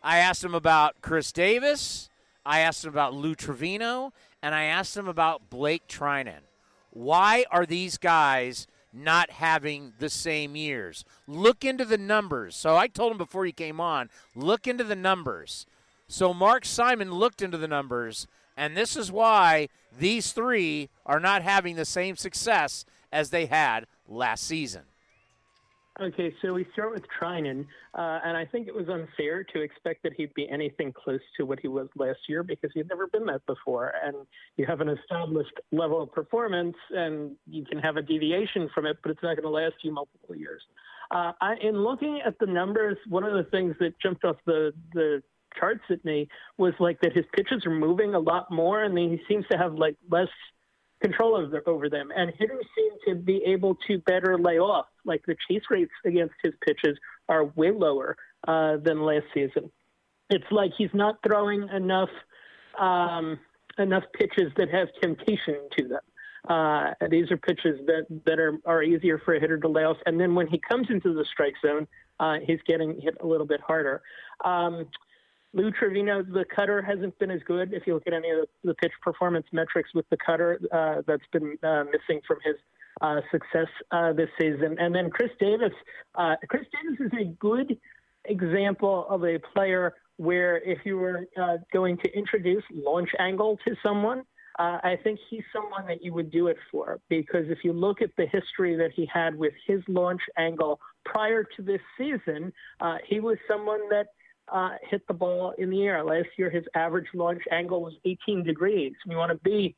I asked him about Chris Davis, I asked him about Lou Trivino, and I asked him about Blake Treinen. Why are these guys not having the same years? Look into the numbers. So I told him before he came on, look into the numbers. So Mark Simon looked into the numbers, and this is why these three are not having the same success as they had last season. Okay, so we start with Treinen, uh, and I think it was unfair to expect that he'd be anything close to what he was last year because he'd never been that before. And you have an established level of performance, and you can have a deviation from it, but it's not going to last you multiple years. Uh, I, in looking at the numbers, one of the things that jumped off the the charts at me was like that his pitches are moving a lot more, and he seems to have like less control over, over them. And hitters seem to be able to better lay off. Like the chase rates against his pitches are way lower uh, than last season. It's like he's not throwing enough um, enough pitches that have temptation to them. Uh, these are pitches that, that are, are easier for a hitter to lay off. And then when he comes into the strike zone, uh, he's getting hit a little bit harder. Um, Lou Trivino, the cutter hasn't been as good. If you look at any of the, pitch performance metrics with the cutter, uh, that's been uh, missing from his uh, success uh, this season. And then Chris Davis. Uh, Chris Davis is a good example of a player where if you were uh, going to introduce launch angle to someone, I think he's someone that you would do it for because if you look at the history that he had with his launch angle prior to this season, he was someone that uh, hit the ball in the air. Last year, his average launch angle was 18 degrees. We want to be,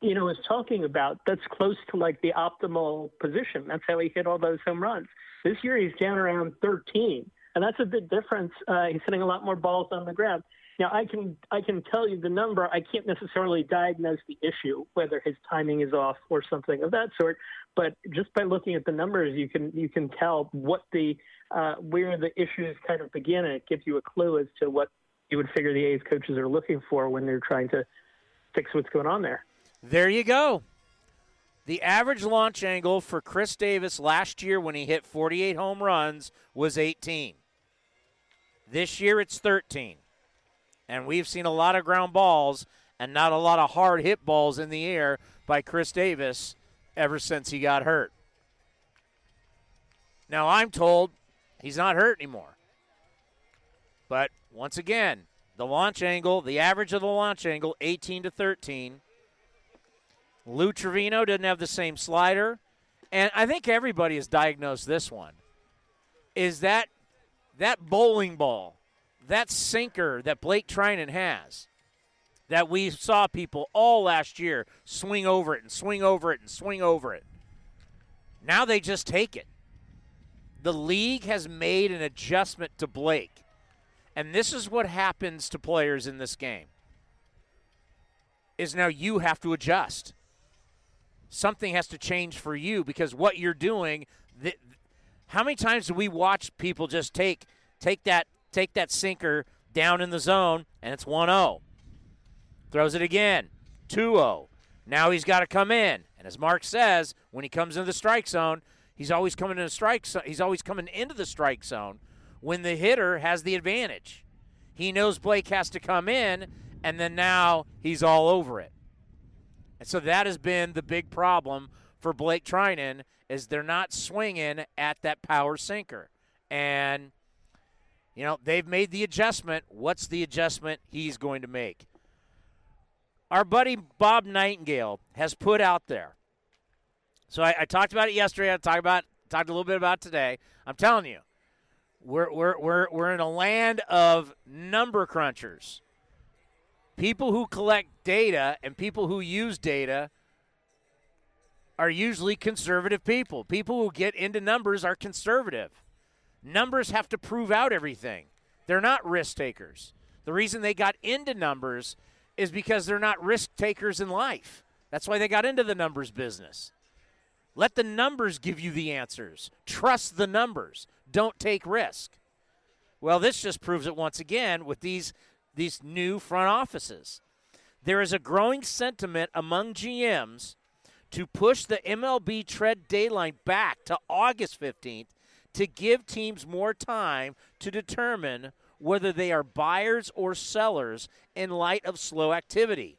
you know, is talking about that's close to like the optimal position. That's how he hit all those home runs. This year, he's down around 13, and that's a big difference. Uh, he's hitting a lot more balls on the ground. Now, I can I can tell you the number. I can't necessarily diagnose the issue, whether his timing is off or something of that sort. But just by looking at the numbers, you can you can tell what the uh, where the issues kind of begin, and it gives you a clue as to what you would figure the A's coaches are looking for when they're trying to fix what's going on there. There you go. The average launch angle for Chris Davis last year when he hit 48 home runs was 18. This year it's 13. And we've seen a lot of ground balls and not a lot of hard hit balls in the air by Chris Davis ever since he got hurt. Now I'm told He's not hurt anymore. But once again, the launch angle, the average of the launch angle, 18 to 13. Lou Trivino didn't have the same slider. And I think everybody has diagnosed this one. Is that that bowling ball, that sinker that Blake Treinen has, that we saw people all last year swing over it and swing over it and swing over it. Now they just take it. The league has made an adjustment to Blake. And this is what happens to players in this game. Is now you have to adjust. Something has to change for you because what you're doing how many times do we watch people just take take that take that sinker down in the zone and it's 1-0. Throws it again. 2-0. Now he's got to come in. And as Mark says, when he comes into the strike zone, He's always coming in a strike. He's always coming into the strike zone when the hitter has the advantage. He knows Blake has to come in, and then now he's all over it. And so that has been the big problem for Blake Treinen is they're not swinging at that power sinker. And you know, they've made the adjustment. What's the adjustment he's going to make? Our buddy Bob Nightingale has put out there so I, I talked about it yesterday. I talked about talked a little bit about today. I'm telling you, we're we're we're we're in a land of number crunchers. People who collect data and people who use data are usually conservative people. People who get into numbers are conservative. Numbers have to prove out everything. They're not risk takers. The reason they got into numbers is because they're not risk takers in life. That's why they got into the numbers business. Let the numbers give you the answers. Trust the numbers. Don't take risk. Well, this just proves it once again with these these new front offices. There is a growing sentiment among GMs to push the MLB trade deadline back to August 15th to give teams more time to determine whether they are buyers or sellers in light of slow activity.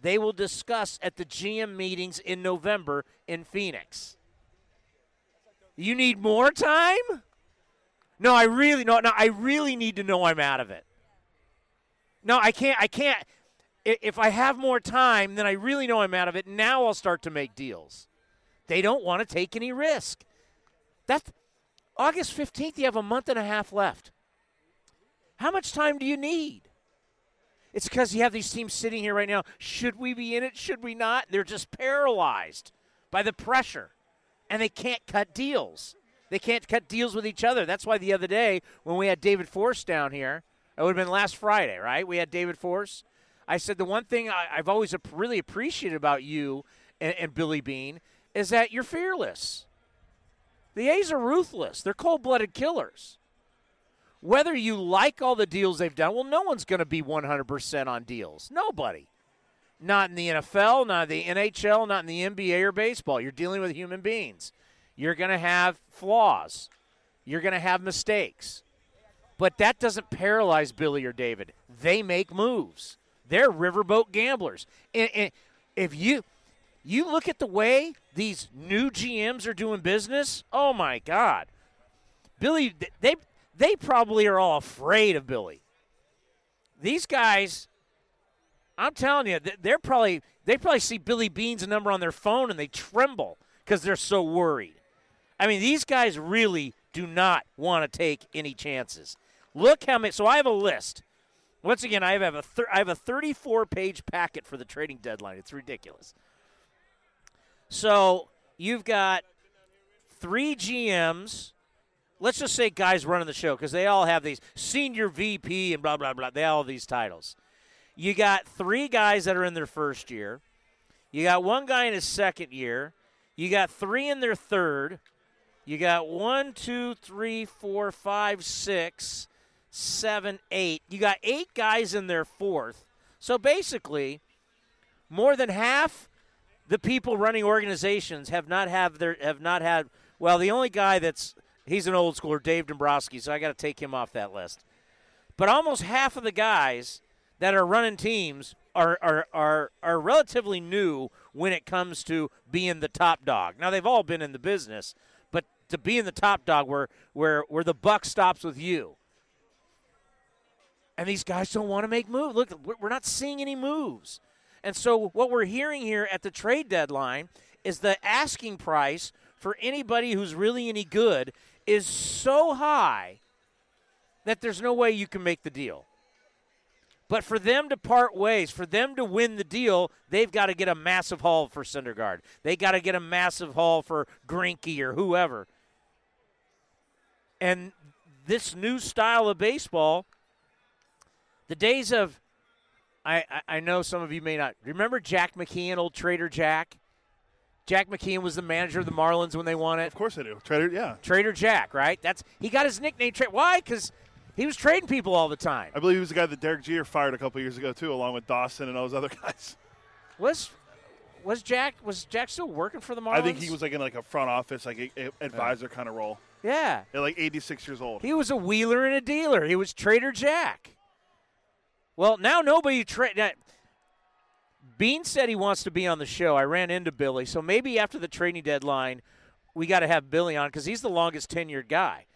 They will discuss at the GM meetings in November in Phoenix. You need more time? No, I really no, no, I really need to know I'm out of it. No, I can't I can't if I have more time, then I really know I'm out of it. Now I'll start to make deals. They don't want to take any risk. That's August 15th, you have a month and a half left. How much time do you need? It's because you have these teams sitting here right now. Should we be in it? Should we not? They're just paralyzed by the pressure, and they can't cut deals. They can't cut deals with each other. That's why the other day when we had David Forst down here, it would have been last Friday, right? We had David Forst. I said the one thing I, I've always really appreciated about you and, and Billy Beane is that you're fearless. The A's are ruthless. They're cold-blooded killers. Whether you like all the deals they've done, well, no one's going to be 100% on deals. Nobody. Not in the NFL, not in the NHL, not in the NBA or baseball. You're dealing with human beings. You're going to have flaws. You're going to have mistakes. But that doesn't paralyze Billy or David. They make moves. They're riverboat gamblers. And, and if you you look at the way these new GMs are doing business, oh my God. Billy they they probably are all afraid of Billy. These guys I'm telling you, they're probably they probably see Billy Beane's number on their phone and they tremble because they're so worried. I mean, these guys really do not want to take any chances. Look how many. So I have a list. Once again, I have a thir- I have a 34 page packet for the trading deadline. It's ridiculous. So you've got three GMs. Let's just say guys running the show because they all have these senior VP and blah blah blah. They all have these titles. You got three guys that are in their first year. You got one guy in his second year. You got three in their third. You got one, two, three, four, five, six, seven, eight. You got eight guys in their fourth. So basically, more than half the people running organizations have not have their have not had. Well, the only guy that's he's an old schooler, Dave Dombrowski. So I got to take him off that list. But almost half of the guys that are running teams are, are, are, are relatively new when it comes to being the top dog. Now they've all been in the business, but to be in the top dog where where where the buck stops with you. And these guys don't want to make moves. Look, we're- we're not seeing any moves. And so what we're hearing here at the trade deadline is the asking price for anybody who's really any good is so high that there's no way you can make the deal. But for them to part ways, for them to win the deal, they've got to get a massive haul for Syndergaard. They got to get a massive haul for Greinke or whoever. And this new style of baseball, the days of, I, I, know some of you may not remember Jack McKeon, old Trader Jack. Jack McKeon was the manager of the Marlins when they won it. Of course I do. Trader, yeah. Trader Jack, right? That's he got his nickname. Tra- Why? Because he was trading people all the time. I believe he was the guy that Derek Jeter fired a couple years ago too, along with Dawson and all those other guys. Was was Jack was Jack still working for the Marlins? I think he was like in like a front office, like a, a advisor kind of role. Yeah. At like 86 years old. He was a wheeler and a dealer. He was Trader Jack. Well, now nobody trade. Beane said he wants to be on the show. I ran into Billy, so maybe after the training deadline, we got to have Billy on because he's the longest tenured guy.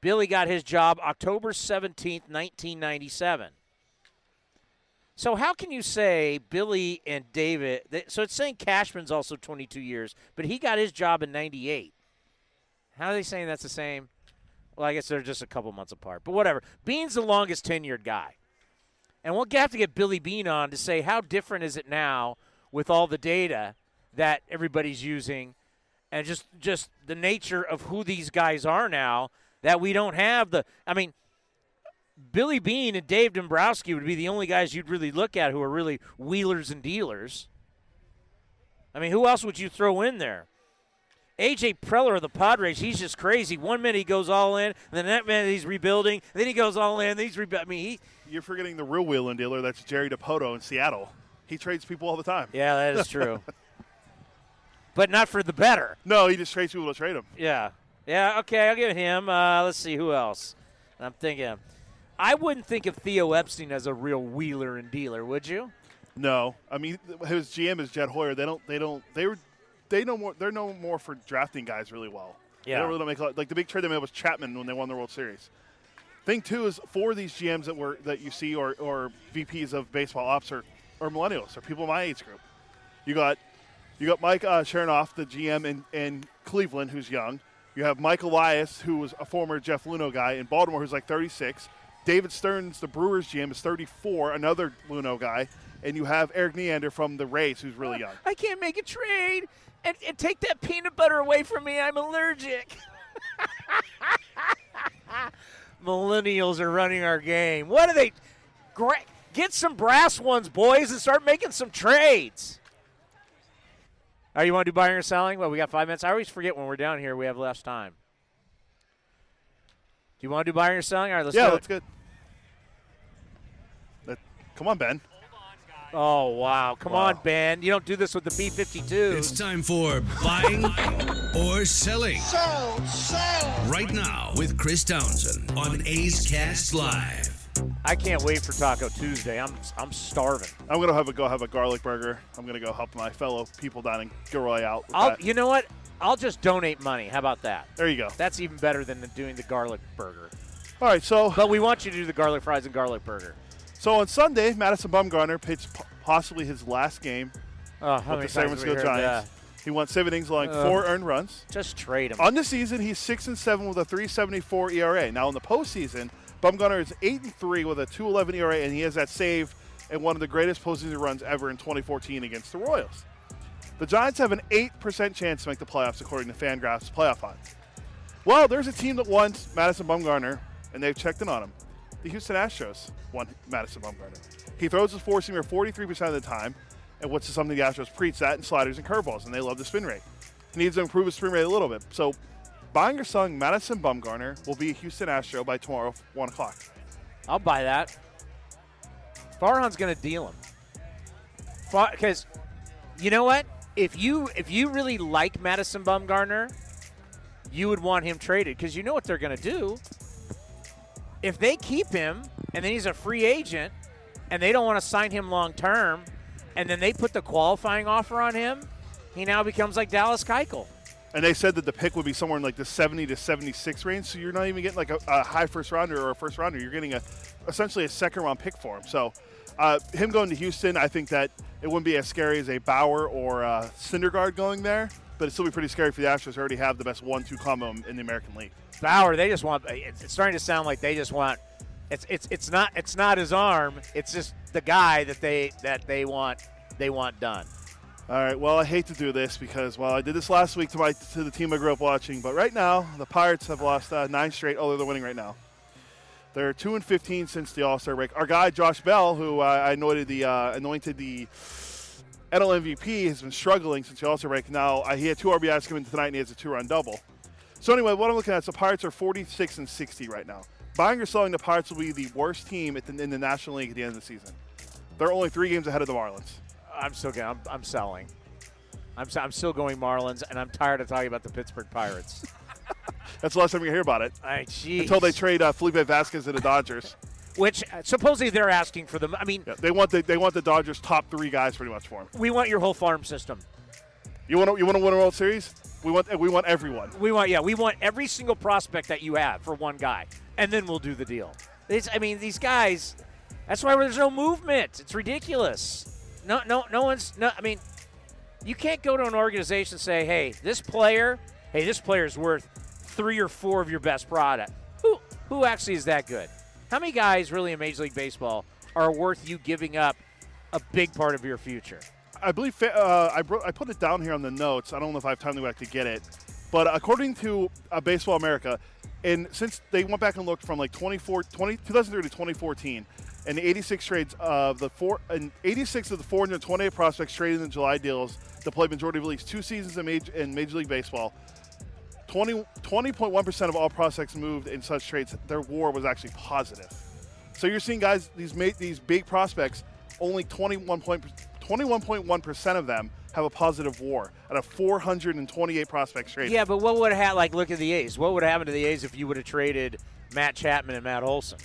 Billy got his job October seventeenth, nineteen ninety-seven. So how can you say Billy and David? So it's saying Cashman's also 22 years, but he got his job in 98. How are they saying that's the same? Well, I guess they're just a couple months apart, but whatever. Beane's the longest tenured guy. And we'll have to get Billy Beane on to say how different is it now with all the data that everybody's using and just just the nature of who these guys are now that we don't have the I mean Billy Beane and Dave Dombrowski would be the only guys you'd really look at who are really wheelers and dealers. I mean, who else would you throw in there? AJ Preller of the Padres, he's just crazy. One minute he goes all in, and then that minute he's rebuilding. Then he goes all in. Then he's rebuilding. I mean, he. You're forgetting the real wheeling dealer. That's Jerry Dipoto in Seattle. He trades people all the time. Yeah, that is true. but not for the better. No, he just trades people to trade him. Yeah. Yeah, okay, I'll give him. Uh, let's see, who else? I'm thinking. I wouldn't think of Theo Epstein as a real wheeler and dealer, would you? No, I mean his GM is Jed Hoyer. They don't. They don't. They were. They know more. They're no more for drafting guys really well. Yeah. They don't really make a lot, like the big trade they made was Chapman when they won the World Series. Thing two is for these GMs that were that you see or, or VPs of baseball ops or, or millennials or people in my age group. You got you got Mike uh, Chernoff, the GM in, in Cleveland, who's young. You have Mike Elias, who was a former Jeff Luhnow guy in Baltimore, who's like 36. David Stearns, the Brewers GM, is 34, another Luhnow guy. And you have Erik Neander from the Rays, who's really young. I can't make a trade and, and take that peanut butter away from me. I'm allergic. Millennials are running our game. What are they? Get some brass ones, boys, and start making some trades. Are you want to do buying or selling? Well, we got five minutes. I always forget when we're down here we have less time. Do you want to do buying or selling? All right, let's yeah, do that's it. good. Come on, Ben. Oh wow! Come on, Ben. You don't do this with the B-52. It's time for buying or selling. Sell, sell. Right now with Chris Townsend on A's Cast Live. I can't wait for Taco Tuesday. I'm I'm starving. I'm gonna have a go have a garlic burger. I'm gonna go help my fellow people down in Gilroy out. with I'll. that. You know what? I'll just donate money. How about that? There you go. That's even better than doing the garlic burger. All right, so But we want you to do the garlic fries and garlic burger. So on Sunday, Madison Bumgarner pitched possibly his last game Oh, with the San Francisco Giants. He won seven innings, allowing Ugh. four earned runs. Just trade him. On the season, he's six and seven with a 3.74 ERA. Now in the postseason, Bumgarner is eight and three with a 2.11 ERA, and he has that save and one of the greatest postseason runs ever in 2014 against the Royals. The Giants have an eight percent chance to make the playoffs according to Fangraphs playoff odds. Well, there's a team that wants Madison Bumgarner, and they've checked in on him. The Houston Astros want Madison Bumgarner. He throws his four seamer 43% of the time, and which is something the Astros preach that in sliders and curveballs, and they love the spin rate. He needs to improve his spin rate a little bit. So, buying or selling Madison Bumgarner will be a Houston Astro by tomorrow, 1 o'clock. I'll buy that. Farhan's going to deal him. Because you know what? If you if you really like Madison Bumgarner, you would want him traded because you know what they're going to do. If they keep him and then he's a free agent and they don't want to sign him long term, and then they put the qualifying offer on him, he now becomes like Dallas Keuchel. And they said that the pick would be somewhere in like the 70 to 76 range, so you're not even getting like a, a high first rounder or a first rounder. You're getting a essentially a second round pick for him. So, uh, him going to Houston, I think that it wouldn't be as scary as a Bauer or a Syndergaard going there, but it'd still be pretty scary for the Astros who already have the best one-two combo in the American League. Bauer, they just want. It's, starting to sound like they just want. It's it's it's not it's not his arm. It's just the guy that they that they want they want done. All right. Well, I hate to do this because well, I did this last week to my to the team I grew up watching, but right now the Pirates have lost uh, nine straight. Although they're winning right now. They're two and fifteen since the All Star break. Our guy Josh Bell, who uh, I anointed the uh, anointed the NL MVP, has been struggling since the All Star break. Now he had two RBIs coming tonight, and he has a two run double. So anyway, what I'm looking at is the Pirates are 46 and 60 right now. Buying or selling the Pirates will be the worst team at the, in the National League at the end of the season. They're only three games ahead of the Marlins. I'm still going. I'm, I'm selling. I'm I'm still going Marlins, and I'm tired of talking about the Pittsburgh Pirates. That's the last time you hear about it. Jeez. Until they trade uh, Felipe Vasquez to the Dodgers. Which uh, supposedly they're asking for them. I mean, Yeah, they want the they want the Dodgers top three guys pretty much for him. we want your whole farm system. You want to you want to win a World Series? We want we want everyone. We want yeah, we want every single prospect that you have for one guy, and then we'll do the deal. It's, I mean, these guys. That's why there's no movement. It's ridiculous. No, no, no one's. No, I mean, you can't go to an organization and say, "Hey, this player, hey, this player is worth three or four of your best product." Who, who actually is that good? How many guys really in Major League Baseball are worth you giving up a big part of your future? I believe uh, I, bro- I put it down here on the notes. I don't know if I have time to to get it, but according to uh, Baseball America, and since they went back and looked from like 24, 20, 2003 to 2014, and the 86 trades of the four and 86 of the 428 prospects traded in July deals that played majority of leagues two seasons in Major, in Major League Baseball. 20, 20.1% of all prospects moved in such trades, their war was actually positive. So you're seeing guys, these these big prospects, only 21 point, 21.1% of them have a positive WAR out of 428 prospects traded. Yeah, but what would have like look at the A's? What would have happened to the A's if you would have traded Matt Chapman and Matt Olson?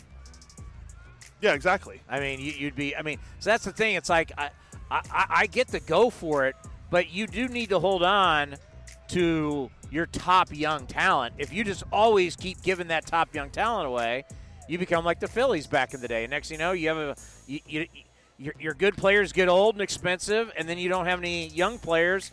Yeah, exactly. I mean, you, would be. I mean, so that's the thing. It's like I, I, I get to go for it, but you do need to hold on to your top young talent. If you just always keep giving that top young talent away, you become like the Phillies back in the day. Next thing you know, you have a you, you, your, your good players get old and expensive, and then you don't have any young players.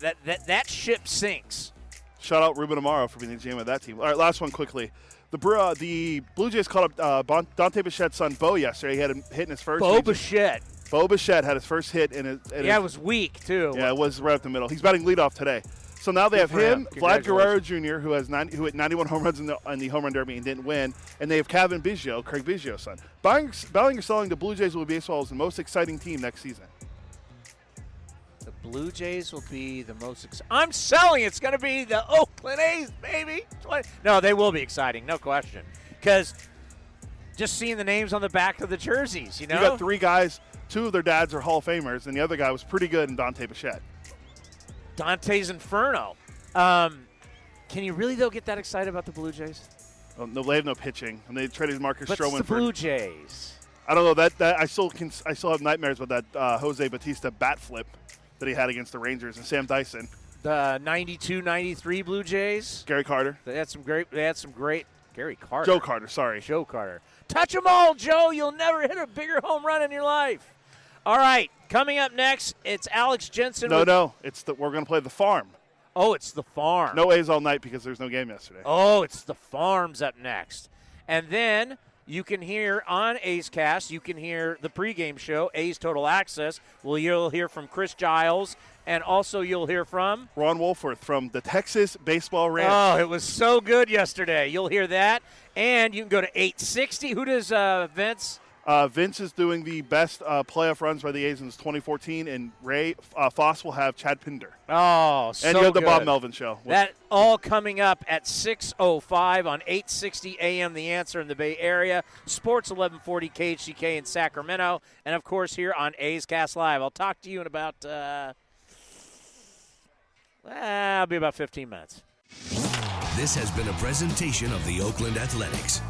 That that that ship sinks. Shout out Ruben Amaro for being the GM of that team. All right, last one quickly. The uh, the Blue Jays called up uh, Dante Bichette's son Bo yesterday. He had a hit in his first. Bo Bichette. Bo Bichette had his first hit in his. In yeah, his, it was weak too. Yeah, it was right up the middle. He's batting leadoff today. So now they Good have him, him. Vlad Guerrero Jr., who has 90, who hit 91 home runs in the, in the home run derby and didn't win, and they have Cavan Biggio, Craig Biggio's son. Buying, buying or selling the Blue Jays will be baseball's most exciting team next season. The Blue Jays will be the most. Ex- I'm selling. It's going to be the Oakland A's, baby. No, they will be exciting, no question. Because just seeing the names on the back of the jerseys, you know. You got three guys. Two of their dads are Hall of Famers, and the other guy was pretty good in Dante Bichette. Dante's Inferno. Um, can you really though get that excited about the Blue Jays? Well, no, they have no pitching, and they traded Marcus but Stroman the Blue Jays. I don't know that, that I still can I still have nightmares about that uh, Jose Bautista bat flip that he had against the Rangers and Sam Dyson. The 92-93 Blue Jays. Gary Carter. They had some great. They had some great. Gary Carter. Joe Carter. Sorry. Joe Carter. Touch them all, Joe. You'll never hit a bigger home run in your life. All right, coming up next, it's Alex Jensen. No, with- no, it's the we're going to play the farm. Oh, it's the farm. No A's all night because there's no game yesterday. Oh, it's the farms up next. And then you can hear on A's Cast, you can hear the pregame show, A's Total Access. Well, you'll hear from Chris Giles, and also you'll hear from Ron Wolforth from the Texas Baseball Ranch. Oh, it was so good yesterday. You'll hear that. And you can go to 860. Who does uh, Vince? Uh, Vince is doing the best uh, playoff runs by the A's since 2014, and Ray uh, Fosse will have Chad Pinder. Oh, so and you have the Bob. Melvin show. That all coming up at 6:05 on 860 AM. The Answer in the Bay Area, Sports 1140 KHTK in Sacramento, and of course here on A's Cast Live. I'll talk to you in about uh, well, I'll be about 15 minutes. This has been a presentation of the Oakland Athletics.